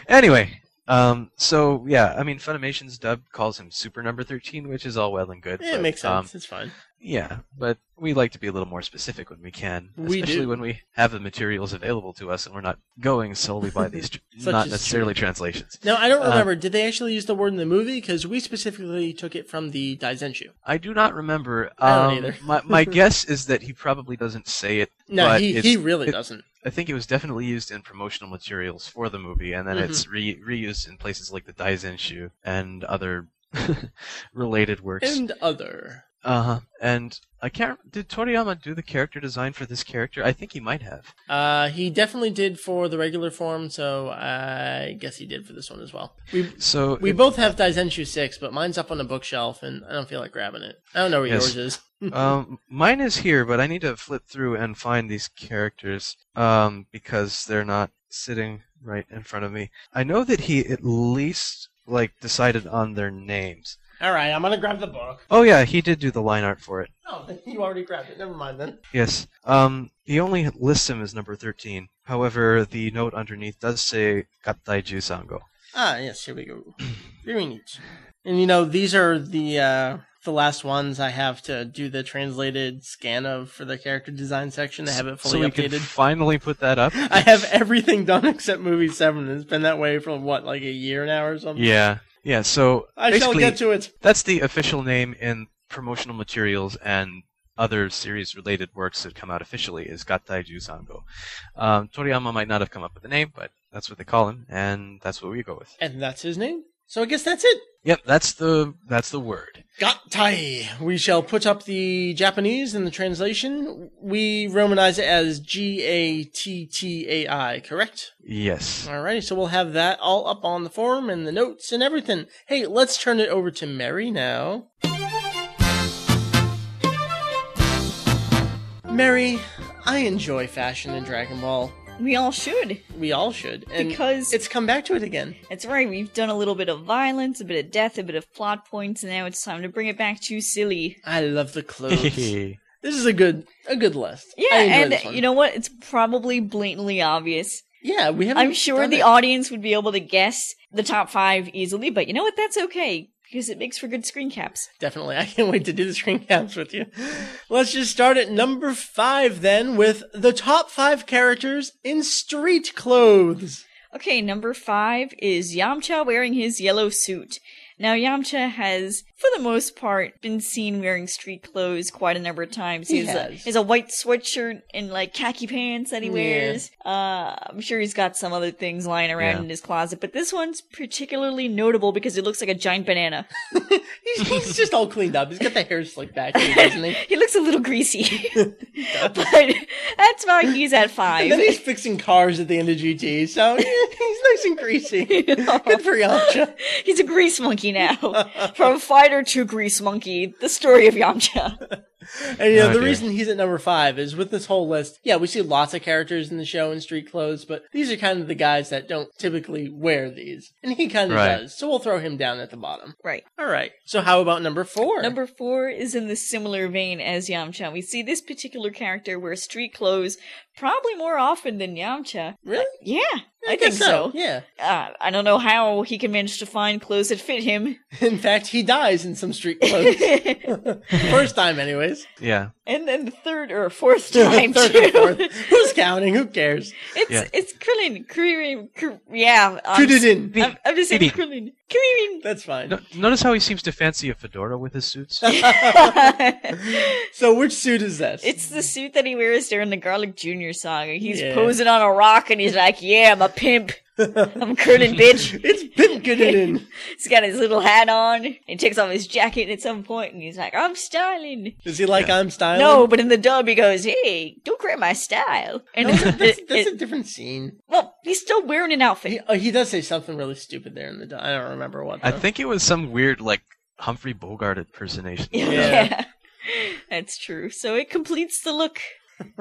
anyway, um, so yeah, I mean, Funimation's dub calls him Super Number Thirteen, which is all well and good. Yeah, but, it makes um, sense. it's fine. Yeah, but we like to be a little more specific when we can, We especially do. when we have the materials available to us and we're not going solely by these, tr- Such not is necessarily translations. Now, I don't Uh, remember. did they actually use the word in the movie? Because we specifically took it from the Daizenshuu. I do not remember. I don't um, either. my my guess is that he probably doesn't say it. No, but he, it's- he really it- doesn't. I think it was definitely used in promotional materials for the movie, and then it's re- reused in places like the Daizenshuu and other related works. And other. Uh huh. And I can't. Did Toriyama do the character design for this character? I think he might have. Uh, he definitely did for the regular form, so I guess he did for this one as well. We So we it- both have Daizenshuu 6, but mine's up on the bookshelf, and I don't feel like grabbing it. I don't know where Yes. yours is. um, mine is here, but I need to flip through and find these characters um, because they're not sitting right in front of me. I know that he at least like decided on their names. All right, I'm gonna grab the book. Oh yeah, he did do the line art for it. Oh, you already grabbed it. Never mind then. Yes. Um, he only lists him as number thirteen. However, the note underneath does say Gattai Jusango. Ah, yes, here we go. Very neat. And you know, these are the uh, the last ones I have to do the translated scan of for the character design section. I have it fully so we can finally put that up. I have everything done except movie seven. It's been that way for what, like a year now or something. Yeah. Yeah. So I shall get to it. that's the official name in promotional materials and other series related works that come out officially is Gattai Jusango. Um, Toriyama might not have come up with the name, but that's what they call him, and that's what we go with. And that's his name. So I guess that's it. Yep, that's the that's the word. Gattai. We shall put up the Japanese in the translation. We romanize it as G A T T A I, correct? Yes. Alrighty, so we'll have that all up on the forum and the notes and everything. Hey, let's turn it over to Meri now. Meri, I enjoy fashion in Dragon Ball. We all should. We all should. And Because- it's come back to it again. That's right, we've done a little bit of violence, a bit of death, a bit of plot points, and now it's time to bring it back to silly. I love the clothes. this is a good a good list. Yeah, and you know what? It's probably blatantly obvious. yeah, we haven't. I'm sure done the it. audience would be able to guess the top five easily, but you know what? That's okay, because it makes for good screen caps. Definitely. I can't wait to do the screen caps with you. Let's just start at number five then with the top five characters in street clothes. Okay, number five is Yamcha wearing his yellow suit. Now, Yamcha has, for the most part, been seen wearing street clothes quite a number of times. He has, A, has. he has a white sweatshirt and like khaki pants that he Yeah. wears. Uh, I'm sure he's got some other things lying around Yeah. in his closet, but this one's particularly notable because it looks like a giant banana. He's, he's just all cleaned up. He's got the hair slicked back, doesn't he? he looks a little greasy, but that's why he's at And five. then he's fixing cars at the end of GT, so he's nice and greasy. Good for Yamcha. He's a grease monkey now. From fighter to grease monkey, the story of Yamcha. And you know, Oh, the dear. reason he's at number five is with this whole list, yeah, we see lots of characters in the show in street clothes, but these are kind of the guys that don't typically wear these. And he kind of Right. does. So we'll throw him down at the bottom. Right. All right. So how about number four? Number four is in the similar vein as Yamcha. We see this particular character wear street clothes Probably more often than Yamcha. Really? Yeah, I, think guess so. Yeah. Uh, I don't know how he can manage to find clothes that fit him. In fact, he dies in some street clothes. First time, anyways. Yeah. And then the third or fourth time Third too. and fourth. Who's counting? Who cares? It's Yeah. it's Krillin, Krillin, Kr- yeah. I'm, Krillin. I'm, I'm just saying Krillin. Krillin, Krillin. That's fine. No, notice how he seems to fancy a fedora with his suits. so, which suit is this? It's the suit that he wears during the Garlic Jr. song. He's Yeah. posing on a rock and he's like, "Yeah, I'm a pimp. I'm Krillin, bitch." it's Pimp Gooden. He's got his little hat on. He takes off his jacket at some point and he's like, "I'm styling." Is he like I'm styling? No, but in the dub he goes, "Hey, don't grab my style." And No, it's- that's, it- that's it- a different scene. well, he's still wearing an outfit. He, oh, he does say something really stupid there in the. Dub. I don't remember what. I think it was some weird, like, Humphrey Bogart impersonation. Yeah. Yeah. That's true. So it completes the look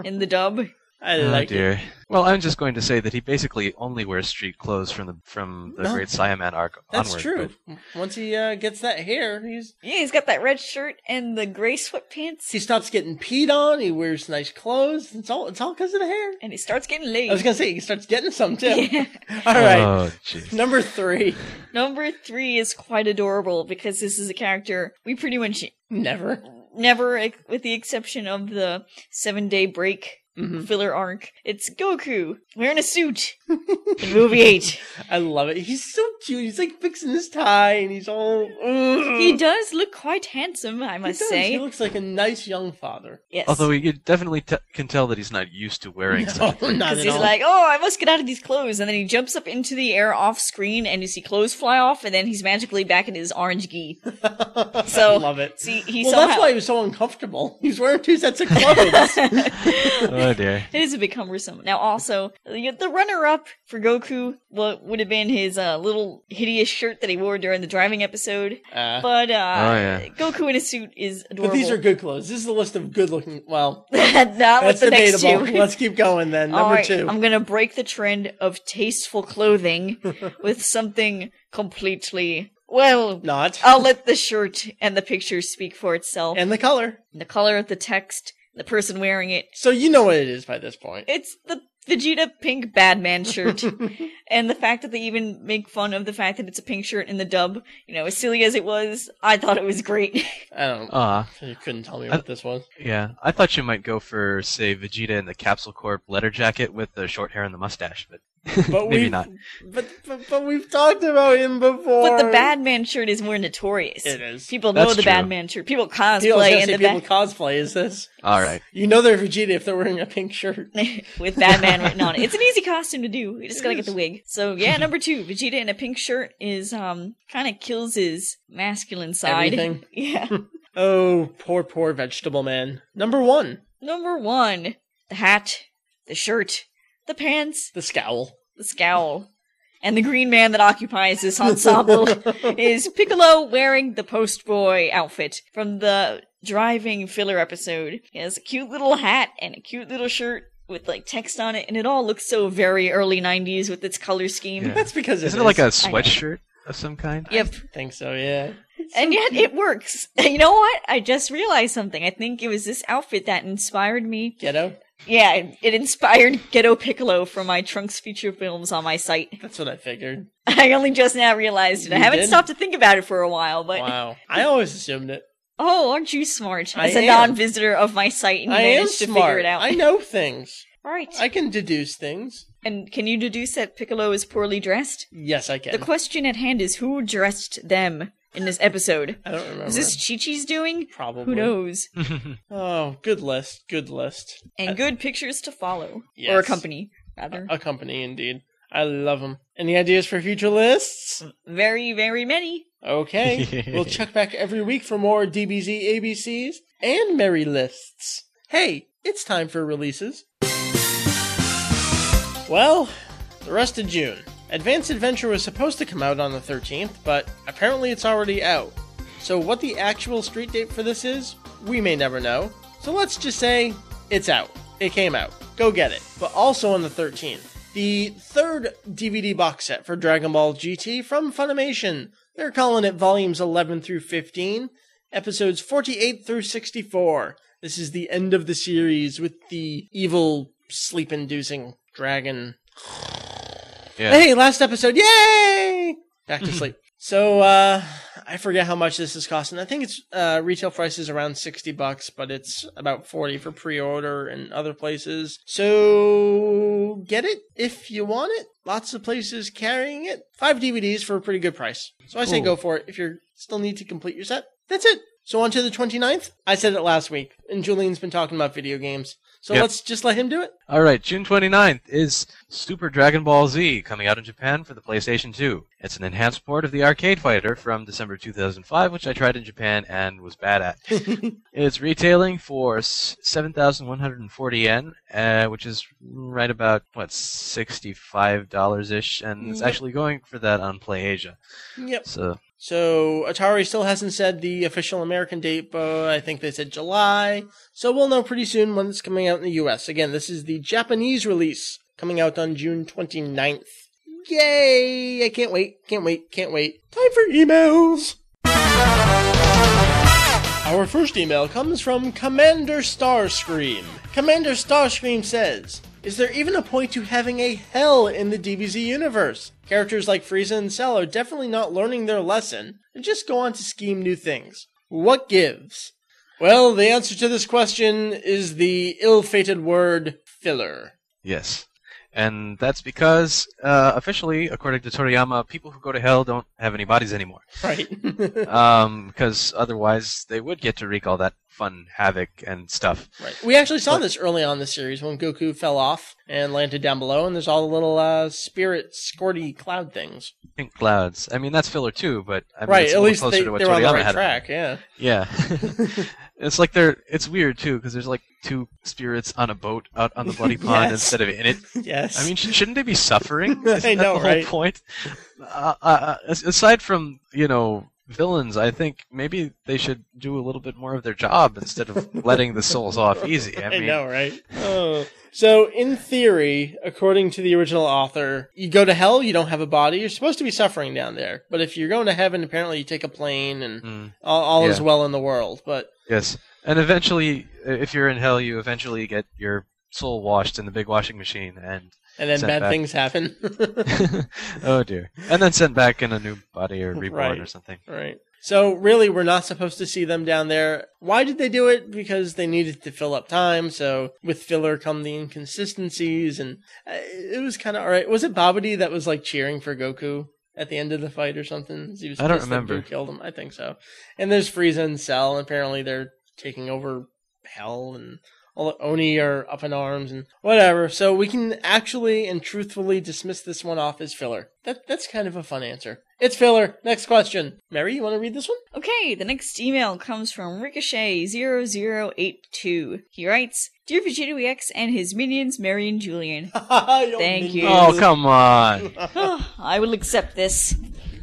in the dub. I Oh like it. dear. Well, I'm just going to say that he basically only wears street clothes from the from the No. Great Saiyaman arc That's onward. true. Once he uh, gets that hair, he's Yeah, he's got that red shirt and the gray sweatpants. he stops getting peed on. He wears nice clothes. It's all it's all because of the hair. and he starts getting laid. I was gonna say he starts getting some too. Yeah. All right, Oh, number three. Number three is quite adorable because this is a character we pretty much Never. never, with the exception of the seven day break Mhm. filler arc, it's Goku wearing a suit in movie eight. I love it. He's so cute. He's like fixing his tie, and he's all. Ugh. He does look quite handsome, I He must does. say. he looks like a nice young father. yes. Although you definitely t- can tell that he's not used to wearing No, such things. Because he's all. like, oh, I must get out of these clothes. And then he jumps up into the air off screen and you see clothes fly off, and then he's magically back in his orange gi. So, I love it. See, he well, somehow. that's why he was so uncomfortable. He's wearing two sets of clothes. Oh dear. It is a bit cumbersome. Now, also, the the runner-up for Goku what would have been his uh, little hideous shirt that he wore during the driving episode. Uh, But uh, yeah. Goku in a suit is adorable. but these are good clothes. This is a list of good-looking. Well, not with that's the next two. Let's keep going then. Number right, two. I'm gonna break the trend of tasteful clothing with something completely. Well, Not. I'll let the shirt and the picture speak for itself. and the color. the color of the text, the person wearing it. So you know what it is by this point. It's the Vegeta pink Badman shirt. and the fact that they even make fun of the fact that it's a pink shirt in the dub, you know, as silly as it was, I thought it was great. I don't. Ah, you couldn't tell me what this was. yeah. I thought you might go for, say, Vegeta in the Capsule Corp letter jacket with the short hair and the mustache, but But maybe we not. But, but but we've talked about him before. but the Badman shirt is more notorious. It is. People know That's the true. Badman shirt. People People, I was cosplay gonna in the people ba- cosplay is this. All right. You know they're Vegeta if they're wearing a pink shirt. with Batman written on it. It's an easy costume to do. You just gotta get the wig. So yeah, number two, Vegeta in a pink shirt is um kind of kills his masculine side. Everything. Yeah. Oh, poor poor vegetable man. Number one, number one, the hat, the shirt, the pants, the scowl. the scowl, and the green man that occupies this ensemble is Piccolo wearing the Post Boy outfit from the driving filler episode. He has a cute little hat and a cute little shirt with like text on it, and it all looks so very early 90s with its color scheme. Yeah. That's because Isn't it it like is. a I know. sweatshirt of some kind? Yep. I think so. Yeah. And yet it works. You know what? I just realized something. I think it was this outfit that inspired me. Ghetto. Yeah, it, it inspired Ghetto Piccolo from my Trunks feature films on my site. That's what I figured. I only just now realized it. I haven't did? stopped to think about it for a while, but Wow. I always assumed it. oh, aren't you smart? I As a am. non-visitor of my site, and you I am managed to figure it out. I know things. right. I can deduce things. and can you deduce that Piccolo is poorly dressed? Yes, I can. The question at hand is who dressed them in this episode? I don't remember. Is this Chi Chi's doing? Probably. Who knows? Oh, good list. Good list. And good pictures to follow. Or Yes. accompany, rather. A company, indeed. I love them. Any ideas for future lists? Very, very many. Okay. we'll check back every week for more DBZ ABCs and Meri lists. Hey, it's time for releases. Well, the rest of June. Advanced Adventure was supposed to come out on the 13th, but apparently it's already out. So, what the actual street date for this is, we may never know. So, let's just say it's out. It came out. Go get it. But also on the 13th, the third DVD box set for Dragon Ball GT from Funimation. They're calling it volumes 11 through 15, episodes 48 through 64. This is the end of the series with the evil sleep inducing dragon. Yeah. Hey, last episode, yay! Back to sleep. So uh I forget how much this is costing. I think it's uh retail price is around 60 bucks, but it's about 40 for pre-order and other places. So get it if you want it. Lots of places carrying it. 5 DVDs for a pretty good price. So I say go for it if you still need to complete your set. That's it. So on to the 29th. I said it last week, and Julian's been talking about video games. So Yep. let's just let him do it. All right, June 29th is Super Dragon Ball Z coming out in Japan for the PlayStation 2. It's an enhanced port of the arcade fighter from December 2005, which I tried in Japan and was bad at. it's retailing for 7,140 yen, uh, which is right about, what, $65 ish, and it's Yep. actually going for that on PlayAsia. Yep. So, So Atari still hasn't said the official American date, but I think they said July. So we'll know pretty soon when it's coming out in the US. Again, this is the Japanese release coming out on June 29th. Yay! I can't wait, can't wait, can't wait. Time for emails! Our first email comes from Commander Starscream. Commander Starscream says, Is there even a point to having a hell in the DBZ universe? Characters like Frieza and Cell are definitely not learning their lesson and just go on to scheme new things. What gives? Well, the answer to this question is the ill fated word filler. yes. And that's because, uh, officially, according to Toriyama, people who go to hell don't have any bodies anymore. Right. um, because otherwise they would get to wreak all that fun havoc and stuff. Right. We actually saw But- this early on in the series when Goku fell off and landed down below, and there's all the little uh, spirit squirty cloud things. Pink clouds. I mean, that's filler too, but I mean, right. it's a At least closer they, to what they're on the Toriyama right had in track. Yeah. Yeah. it's like they're. It's weird too because there's like two spirits on a boat out on the bloody pond Yes. instead of in it. yes. I mean, sh- shouldn't they be suffering? I Isn't that know, the whole right? point. Uh, uh, uh, as- aside from you know villains, I think maybe they should do a little bit more of their job instead of letting the souls off easy. I I, mean, know, right? Oh. So, in theory, according to the original author, you go to hell, you don't have a body, you're supposed to be suffering down there. But if you're going to heaven, apparently you take a plane and mm, all, all is well in the world. But yes, and eventually, if you're in hell, you eventually get your soul washed in the big washing machine and and then bad back. things happen. oh dear. And then sent back in a new body or reborn Right. or something. Right. So really, we're not supposed to see them down there. Why did they do it? Because they needed to fill up time. So with filler come the inconsistencies, and uh, it was kind of all right. Was it Babidi that was like cheering for Goku at the end of the fight or something? He was I don't remember. Killed him. I think so. And there's Frieza and Cell. And apparently, they're taking over Hell, and all the Oni are up in arms and whatever. So we can actually and truthfully dismiss this one off as filler. That that's kind of a fun answer. It's filler. Next question. Meri, you want to read this one? Okay, the next email comes from Ricochet0082. He writes, Dear Vegetto EX and his minions, Meri and Julian. Thank you. Oh, come on. I will accept this.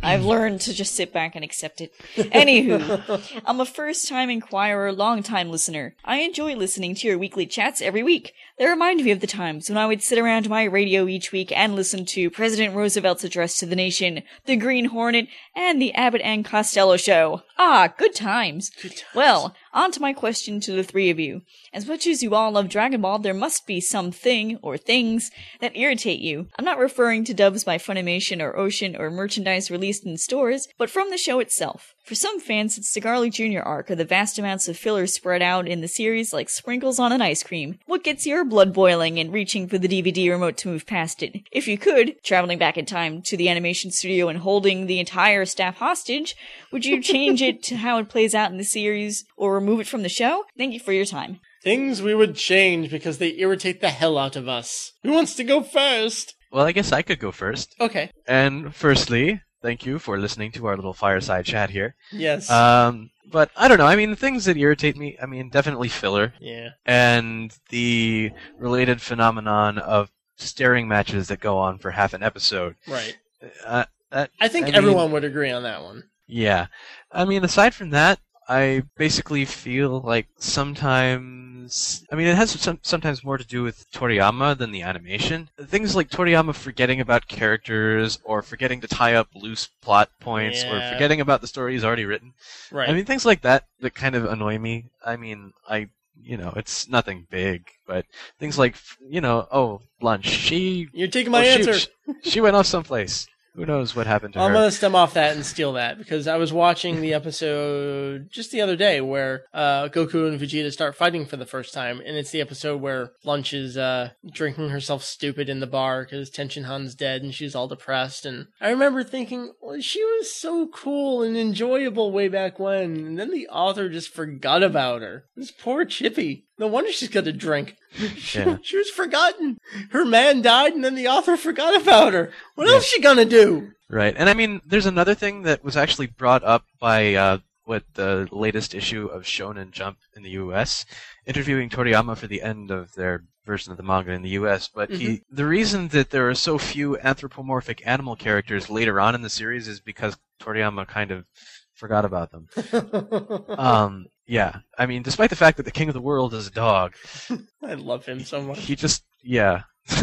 I've learned to just sit back and accept it. Anywho, I'm a first time inquirer, long time listener. I enjoy listening to your weekly chats every week. They remind me of the times when I would sit around my radio each week and listen to President Roosevelt's address to the nation, the Green Hornet, and the Abbott and Costello show. Ah, good times. Well, on to my question to the three of you. As much as you all love Dragon Ball, there must be something or things that irritate you. I'm not referring to dubs by Funimation or Ocean or merchandise released in stores, but from the show itself. For some fans, it's the Garlic Jr. arc or the vast amounts of filler spread out in the series like sprinkles on an ice cream. What gets your blood boiling and reaching for the DVD remote to move past it? If you could, traveling back in time to the animation studio and holding the entire staff hostage, would you change it to how it plays out in the series or remove it from the show? Thank you for your time. Things we would change because they irritate the hell out of us. Who wants to go first? Well, I guess I could go first. Okay. And firstly, thank you for listening to our little fireside chat here. Yes. Um, but I don't know. I mean, the things that irritate me, I mean, definitely filler yeah. and the related phenomenon of staring matches that go on for half an episode. Right. Uh, that, I think I mean- everyone would agree on that one. Yeah. I mean, aside from that, I basically feel like sometimes. I mean, it has some, sometimes more to do with Toriyama than the animation. Things like Toriyama forgetting about characters, or forgetting to tie up loose plot points, or forgetting about the story he's already written. Right. I mean, things like that that kind of annoy me. I mean, I you know, it's nothing big, but things like, you know, oh, lunch. She, You're taking my oh, answer. she, she went off someplace. Who knows what happened to her. I'm gonna stem off that and steal that because I was watching the episode just the other day where uh, Goku and Vegeta start fighting for the first time, and it's the episode where Lunch is uh, drinking herself stupid in the bar because Tenshin Han's dead and she's all depressed. And I remember thinking, well, she was so cool and enjoyable way back when, and then the author just forgot about her. This poor Chippy. No wonder she's got to drink. She, Yeah. she was forgotten. Her man died, and then the author forgot about her. What Yeah. else she gonna do? Right, and I mean, there's another thing that was actually brought up by uh, what the latest issue of Shonen Jump in the U.S. interviewing Toriyama for the end of their version of the manga in the U.S. But he, the reason that there are so few anthropomorphic animal characters later on in the series is because Toriyama kind of forgot about them. Um, yeah, I mean, despite the fact that the king of the world is a dog, I love him so much. he just, yeah.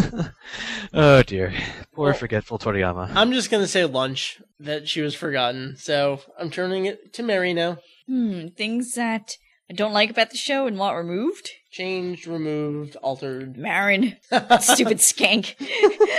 oh dear, poor Well- forgetful Toriyama. I'm just gonna say lunch that she was forgotten, so I'm turning it to Meri now. Hmm, things that I don't like about the show and want removed. Changed, removed, altered. Marron, stupid skank.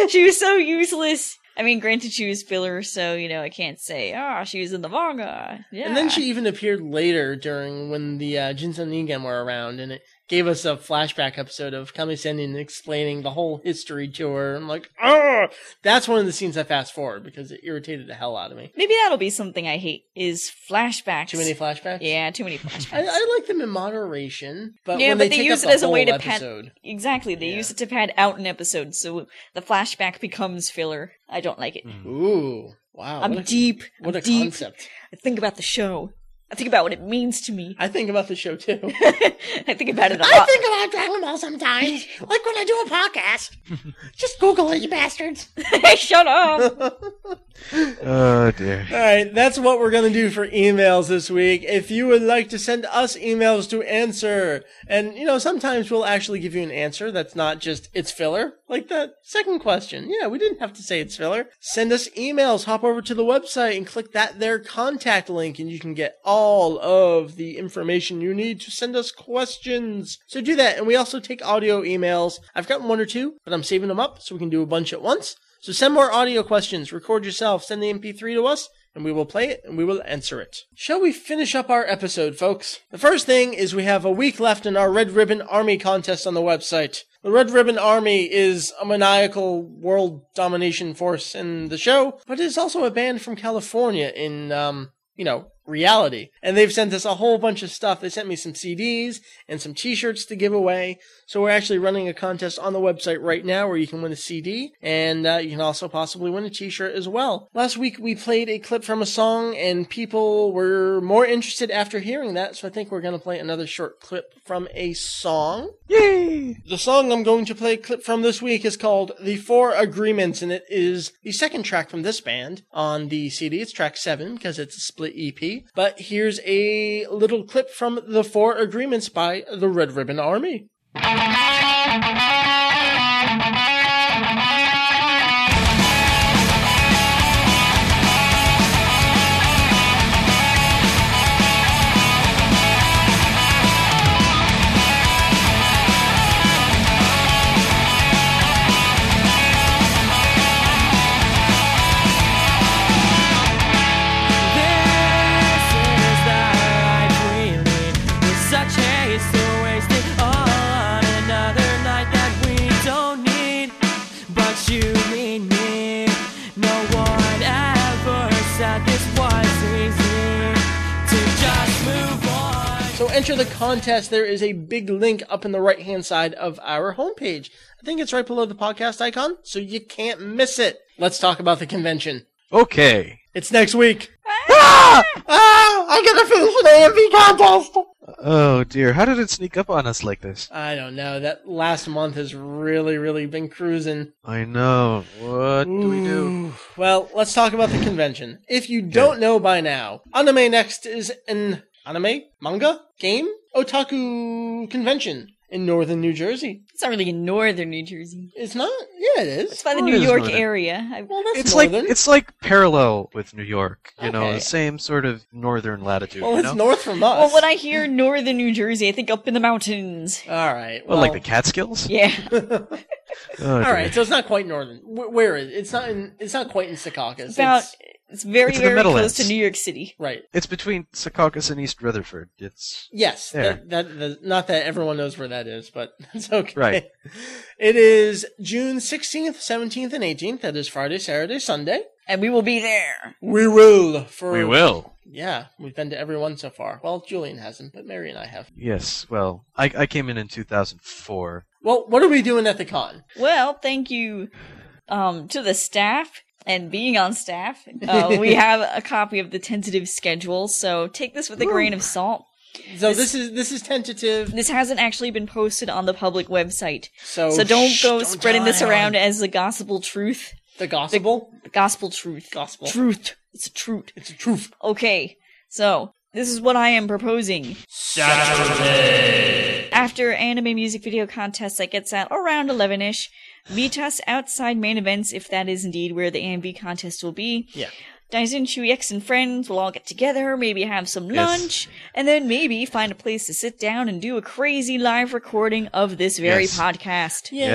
she was so useless. I mean, granted, she was filler, so you know I can't say, ah, she was in the manga. Yeah. And then she even appeared later during when the uh, Jinzo Ningen were around, and it gave us a flashback episode of Kame Sennin explaining the whole history to her. I'm like, oh, that's one of the scenes I fast forward because it irritated the hell out of me. maybe that'll be something I hate is flashbacks. Too many flashbacks. Yeah, too many flashbacks. I, I like them in moderation, but Yeah, when but they, they take use it as a way to pad- exactly, they Yeah. use it to pad out an episode, so the flashback becomes filler. I don't like it. Ooh, wow, I'm what a, deep. what I'm a deep. concept. I think about the show. I think about what it means to me. I think about the show too. I think about it a I lot. I think about Dragon Ball sometimes, like when I do a podcast. Just Google it, you bastards. Hey, shut up. Oh dear. All right, that's what we're going to do for emails this week. If you would like to send us emails to answer, and you know, sometimes we'll actually give you an answer that's not just it's filler, like that second question. Yeah, we didn't have to say it's filler. Send us emails, hop over to the website and click that there contact link, and you can get all of the information you need to send us questions. So do that, and we also take audio emails. I've gotten one or two, but I'm saving them up so we can do a bunch at once. So send more audio questions, record yourself, send the MP3 to us, and we will play it and we will answer it. Shall we finish up our episode, folks? The first thing is we have a week left in our Red Ribbon Army contest on the website. The Red Ribbon Army is a maniacal world domination force in the show, but it is also a band from California in, um, you know, reality. And they've sent us a whole bunch of stuff. They sent me some CDs and some t-shirts to give away. So we're actually running a contest on the website right now where you can win a CD and uh, you can also possibly win a t-shirt as well. Last week we played a clip from a song and people were more interested after hearing that. So I think we're going to play another short clip from a song. Yay! The song I'm going to play a clip from this week is called The Four Agreements, and it is the second track from this band on the CD. It's track seven because it's a split EP. But here's a little clip from The Four Agreements by the Red Ribbon Army. Enter the contest. There is a big link up in the right hand side of our homepage. I think it's right below the podcast icon, so you can't miss it. Let's talk about the convention. Okay. It's next week. ah! Ah! I gotta finish an AMV contest! Oh dear, how did it sneak up on us like this? I don't know. That last month has really, really been cruising. I know. What do we do? Well, let's talk about the convention. If you don't know by now, AnimeNext is an anime, manga, game, otaku convention. in northern New Jersey. It's not really in northern New Jersey. It's not? Yeah, it is. It's is. by the New York northern. area. I, Well, that's It's northern. like it's like parallel with New York. You know, the same sort of northern latitude. well, you it's know? north from us. well, when I hear northern New Jersey, I think up in the mountains. All right. Well, like the Catskills. Yeah. Oh, All dear. right, so it's not quite northern. Wh- Where is it? It's not in. It's not quite in Secaucus. About It's, it's very It's very close to New York City. right. It's between Secaucus and East Rutherford. It's Yes. There. That, that, that- not that everyone knows where that is, but it's okay. Right. It is June 16th, 17th, and 18th. That is Friday, Saturday, Sunday. And we will be there. We will. For we will. Yeah, we've been to every one so far. Well, Julian hasn't, but Meri and I have. Yes. Well, I I came in in 2004. Well, what are we doing at the con? Well, thank you um, to the staff and being on staff. Uh, we have a copy of the tentative schedule, so take this with a grain of salt. So This- this, is this is tentative. This hasn't actually been posted on the public website, So so don't shh, go don't spreading this around anyone. as the gospel truth. The gospel. The gospel truth. Gospel. Truth. It's a truth. It's a truth. Okay, so this is what I am proposing. Saturday. After anime music video contest that gets out around 11 ish, meet us outside main events if that is indeed where the AMV contest will be. Yeah. Daisen, X and friends will all get together, maybe have some Yes. lunch, and then maybe find a place to sit down and do a crazy live recording of this very Yes. podcast. Yay.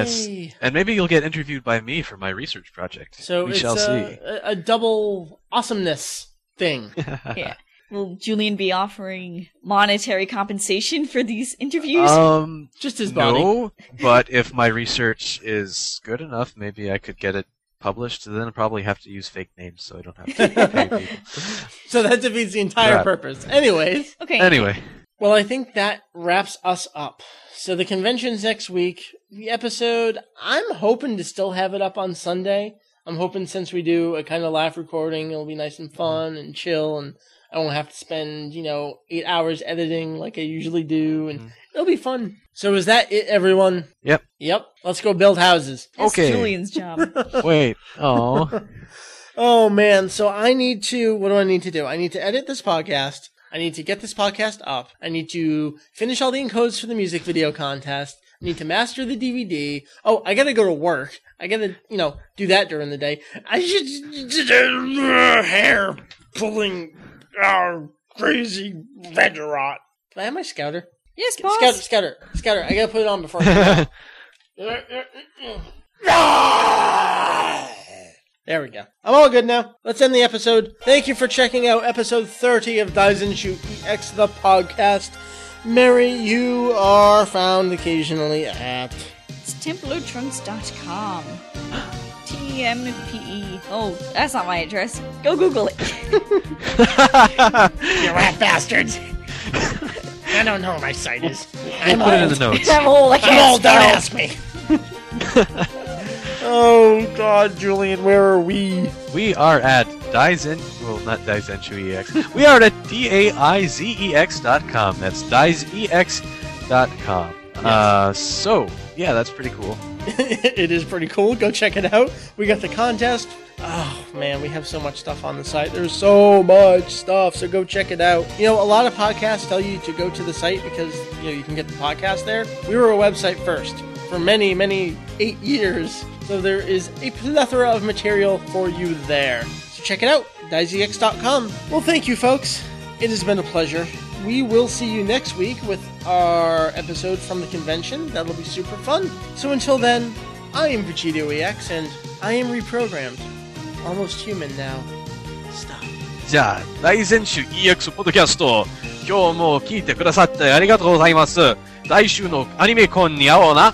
Yes. And maybe you'll get interviewed by me for my research project. So we it's shall a, see. a, a double awesomeness thing. Yeah. Will Julian be offering monetary compensation for these interviews? Um, Just his body. no, but if my research is good enough, maybe I could get it published. Then I'd probably have to use fake names, so I don't have to pay people. So that defeats the entire Right. purpose. Anyways, okay. Anyway, well, I think that wraps us up. So the convention's next week. The episode, I'm hoping to still have it up on Sunday. I'm hoping since we do a kind of live recording, it'll be nice and fun and chill, and I won't have to spend, you know, eight hours editing like I usually do, and mm-hmm. it'll be fun. So is that it, everyone? Yep. Yep. Let's go build houses. That's okay. Julian's job. wait. Oh, Oh man, so I need to what do I need to do? I need to edit this podcast. I need to get this podcast up. I need to finish all the encodes for the music video contest. I need to master the DVD. Oh, I gotta go to work. I gotta, you know, do that during the day. I should hair pulling uh, crazy Vegerot. Can I have my scouter? yes, boss. Scouter, scouter, scouter. I gotta put it on before I! There we go. I'm all good now. Let's end the episode. Thank you for checking out episode 30 of Daizenshuu EX the podcast. Meri, you are found occasionally at. It's TemploTrunks.com. T M P E. Oh, that's not my address. Go Google it. You rat bastards! I don't know where my site is. I'm put it in the notes. I'm old. I I'm old, don't ask me. oh, God, Julian, where are we? we are at Daizen. Well, not Daizenshuu EX. We are at d a i z e x dot com. That's daizex dot com. Uh, so yeah, that's pretty cool. it is pretty cool. Go check it out. We got the contest. Oh man, we have so much stuff on the site. There's so much stuff, so go check it out. You know, a lot of podcasts tell you to go to the site because you know you can get the podcast there. We were a website first for many, many eight years, so there is a plethora of material for you there. So check it out, daizex.com. Well, thank you, folks. It has been a pleasure we will see you next week with our episode from the convention. That'll be super fun. So until then, I am Vegetto EX and I am reprogrammed. Almost human now. Stop. じゃあ、大全集 EX ポッドキャスト、今日も聞いてくださってありがとうございます。来週のアニメコンに会おうな。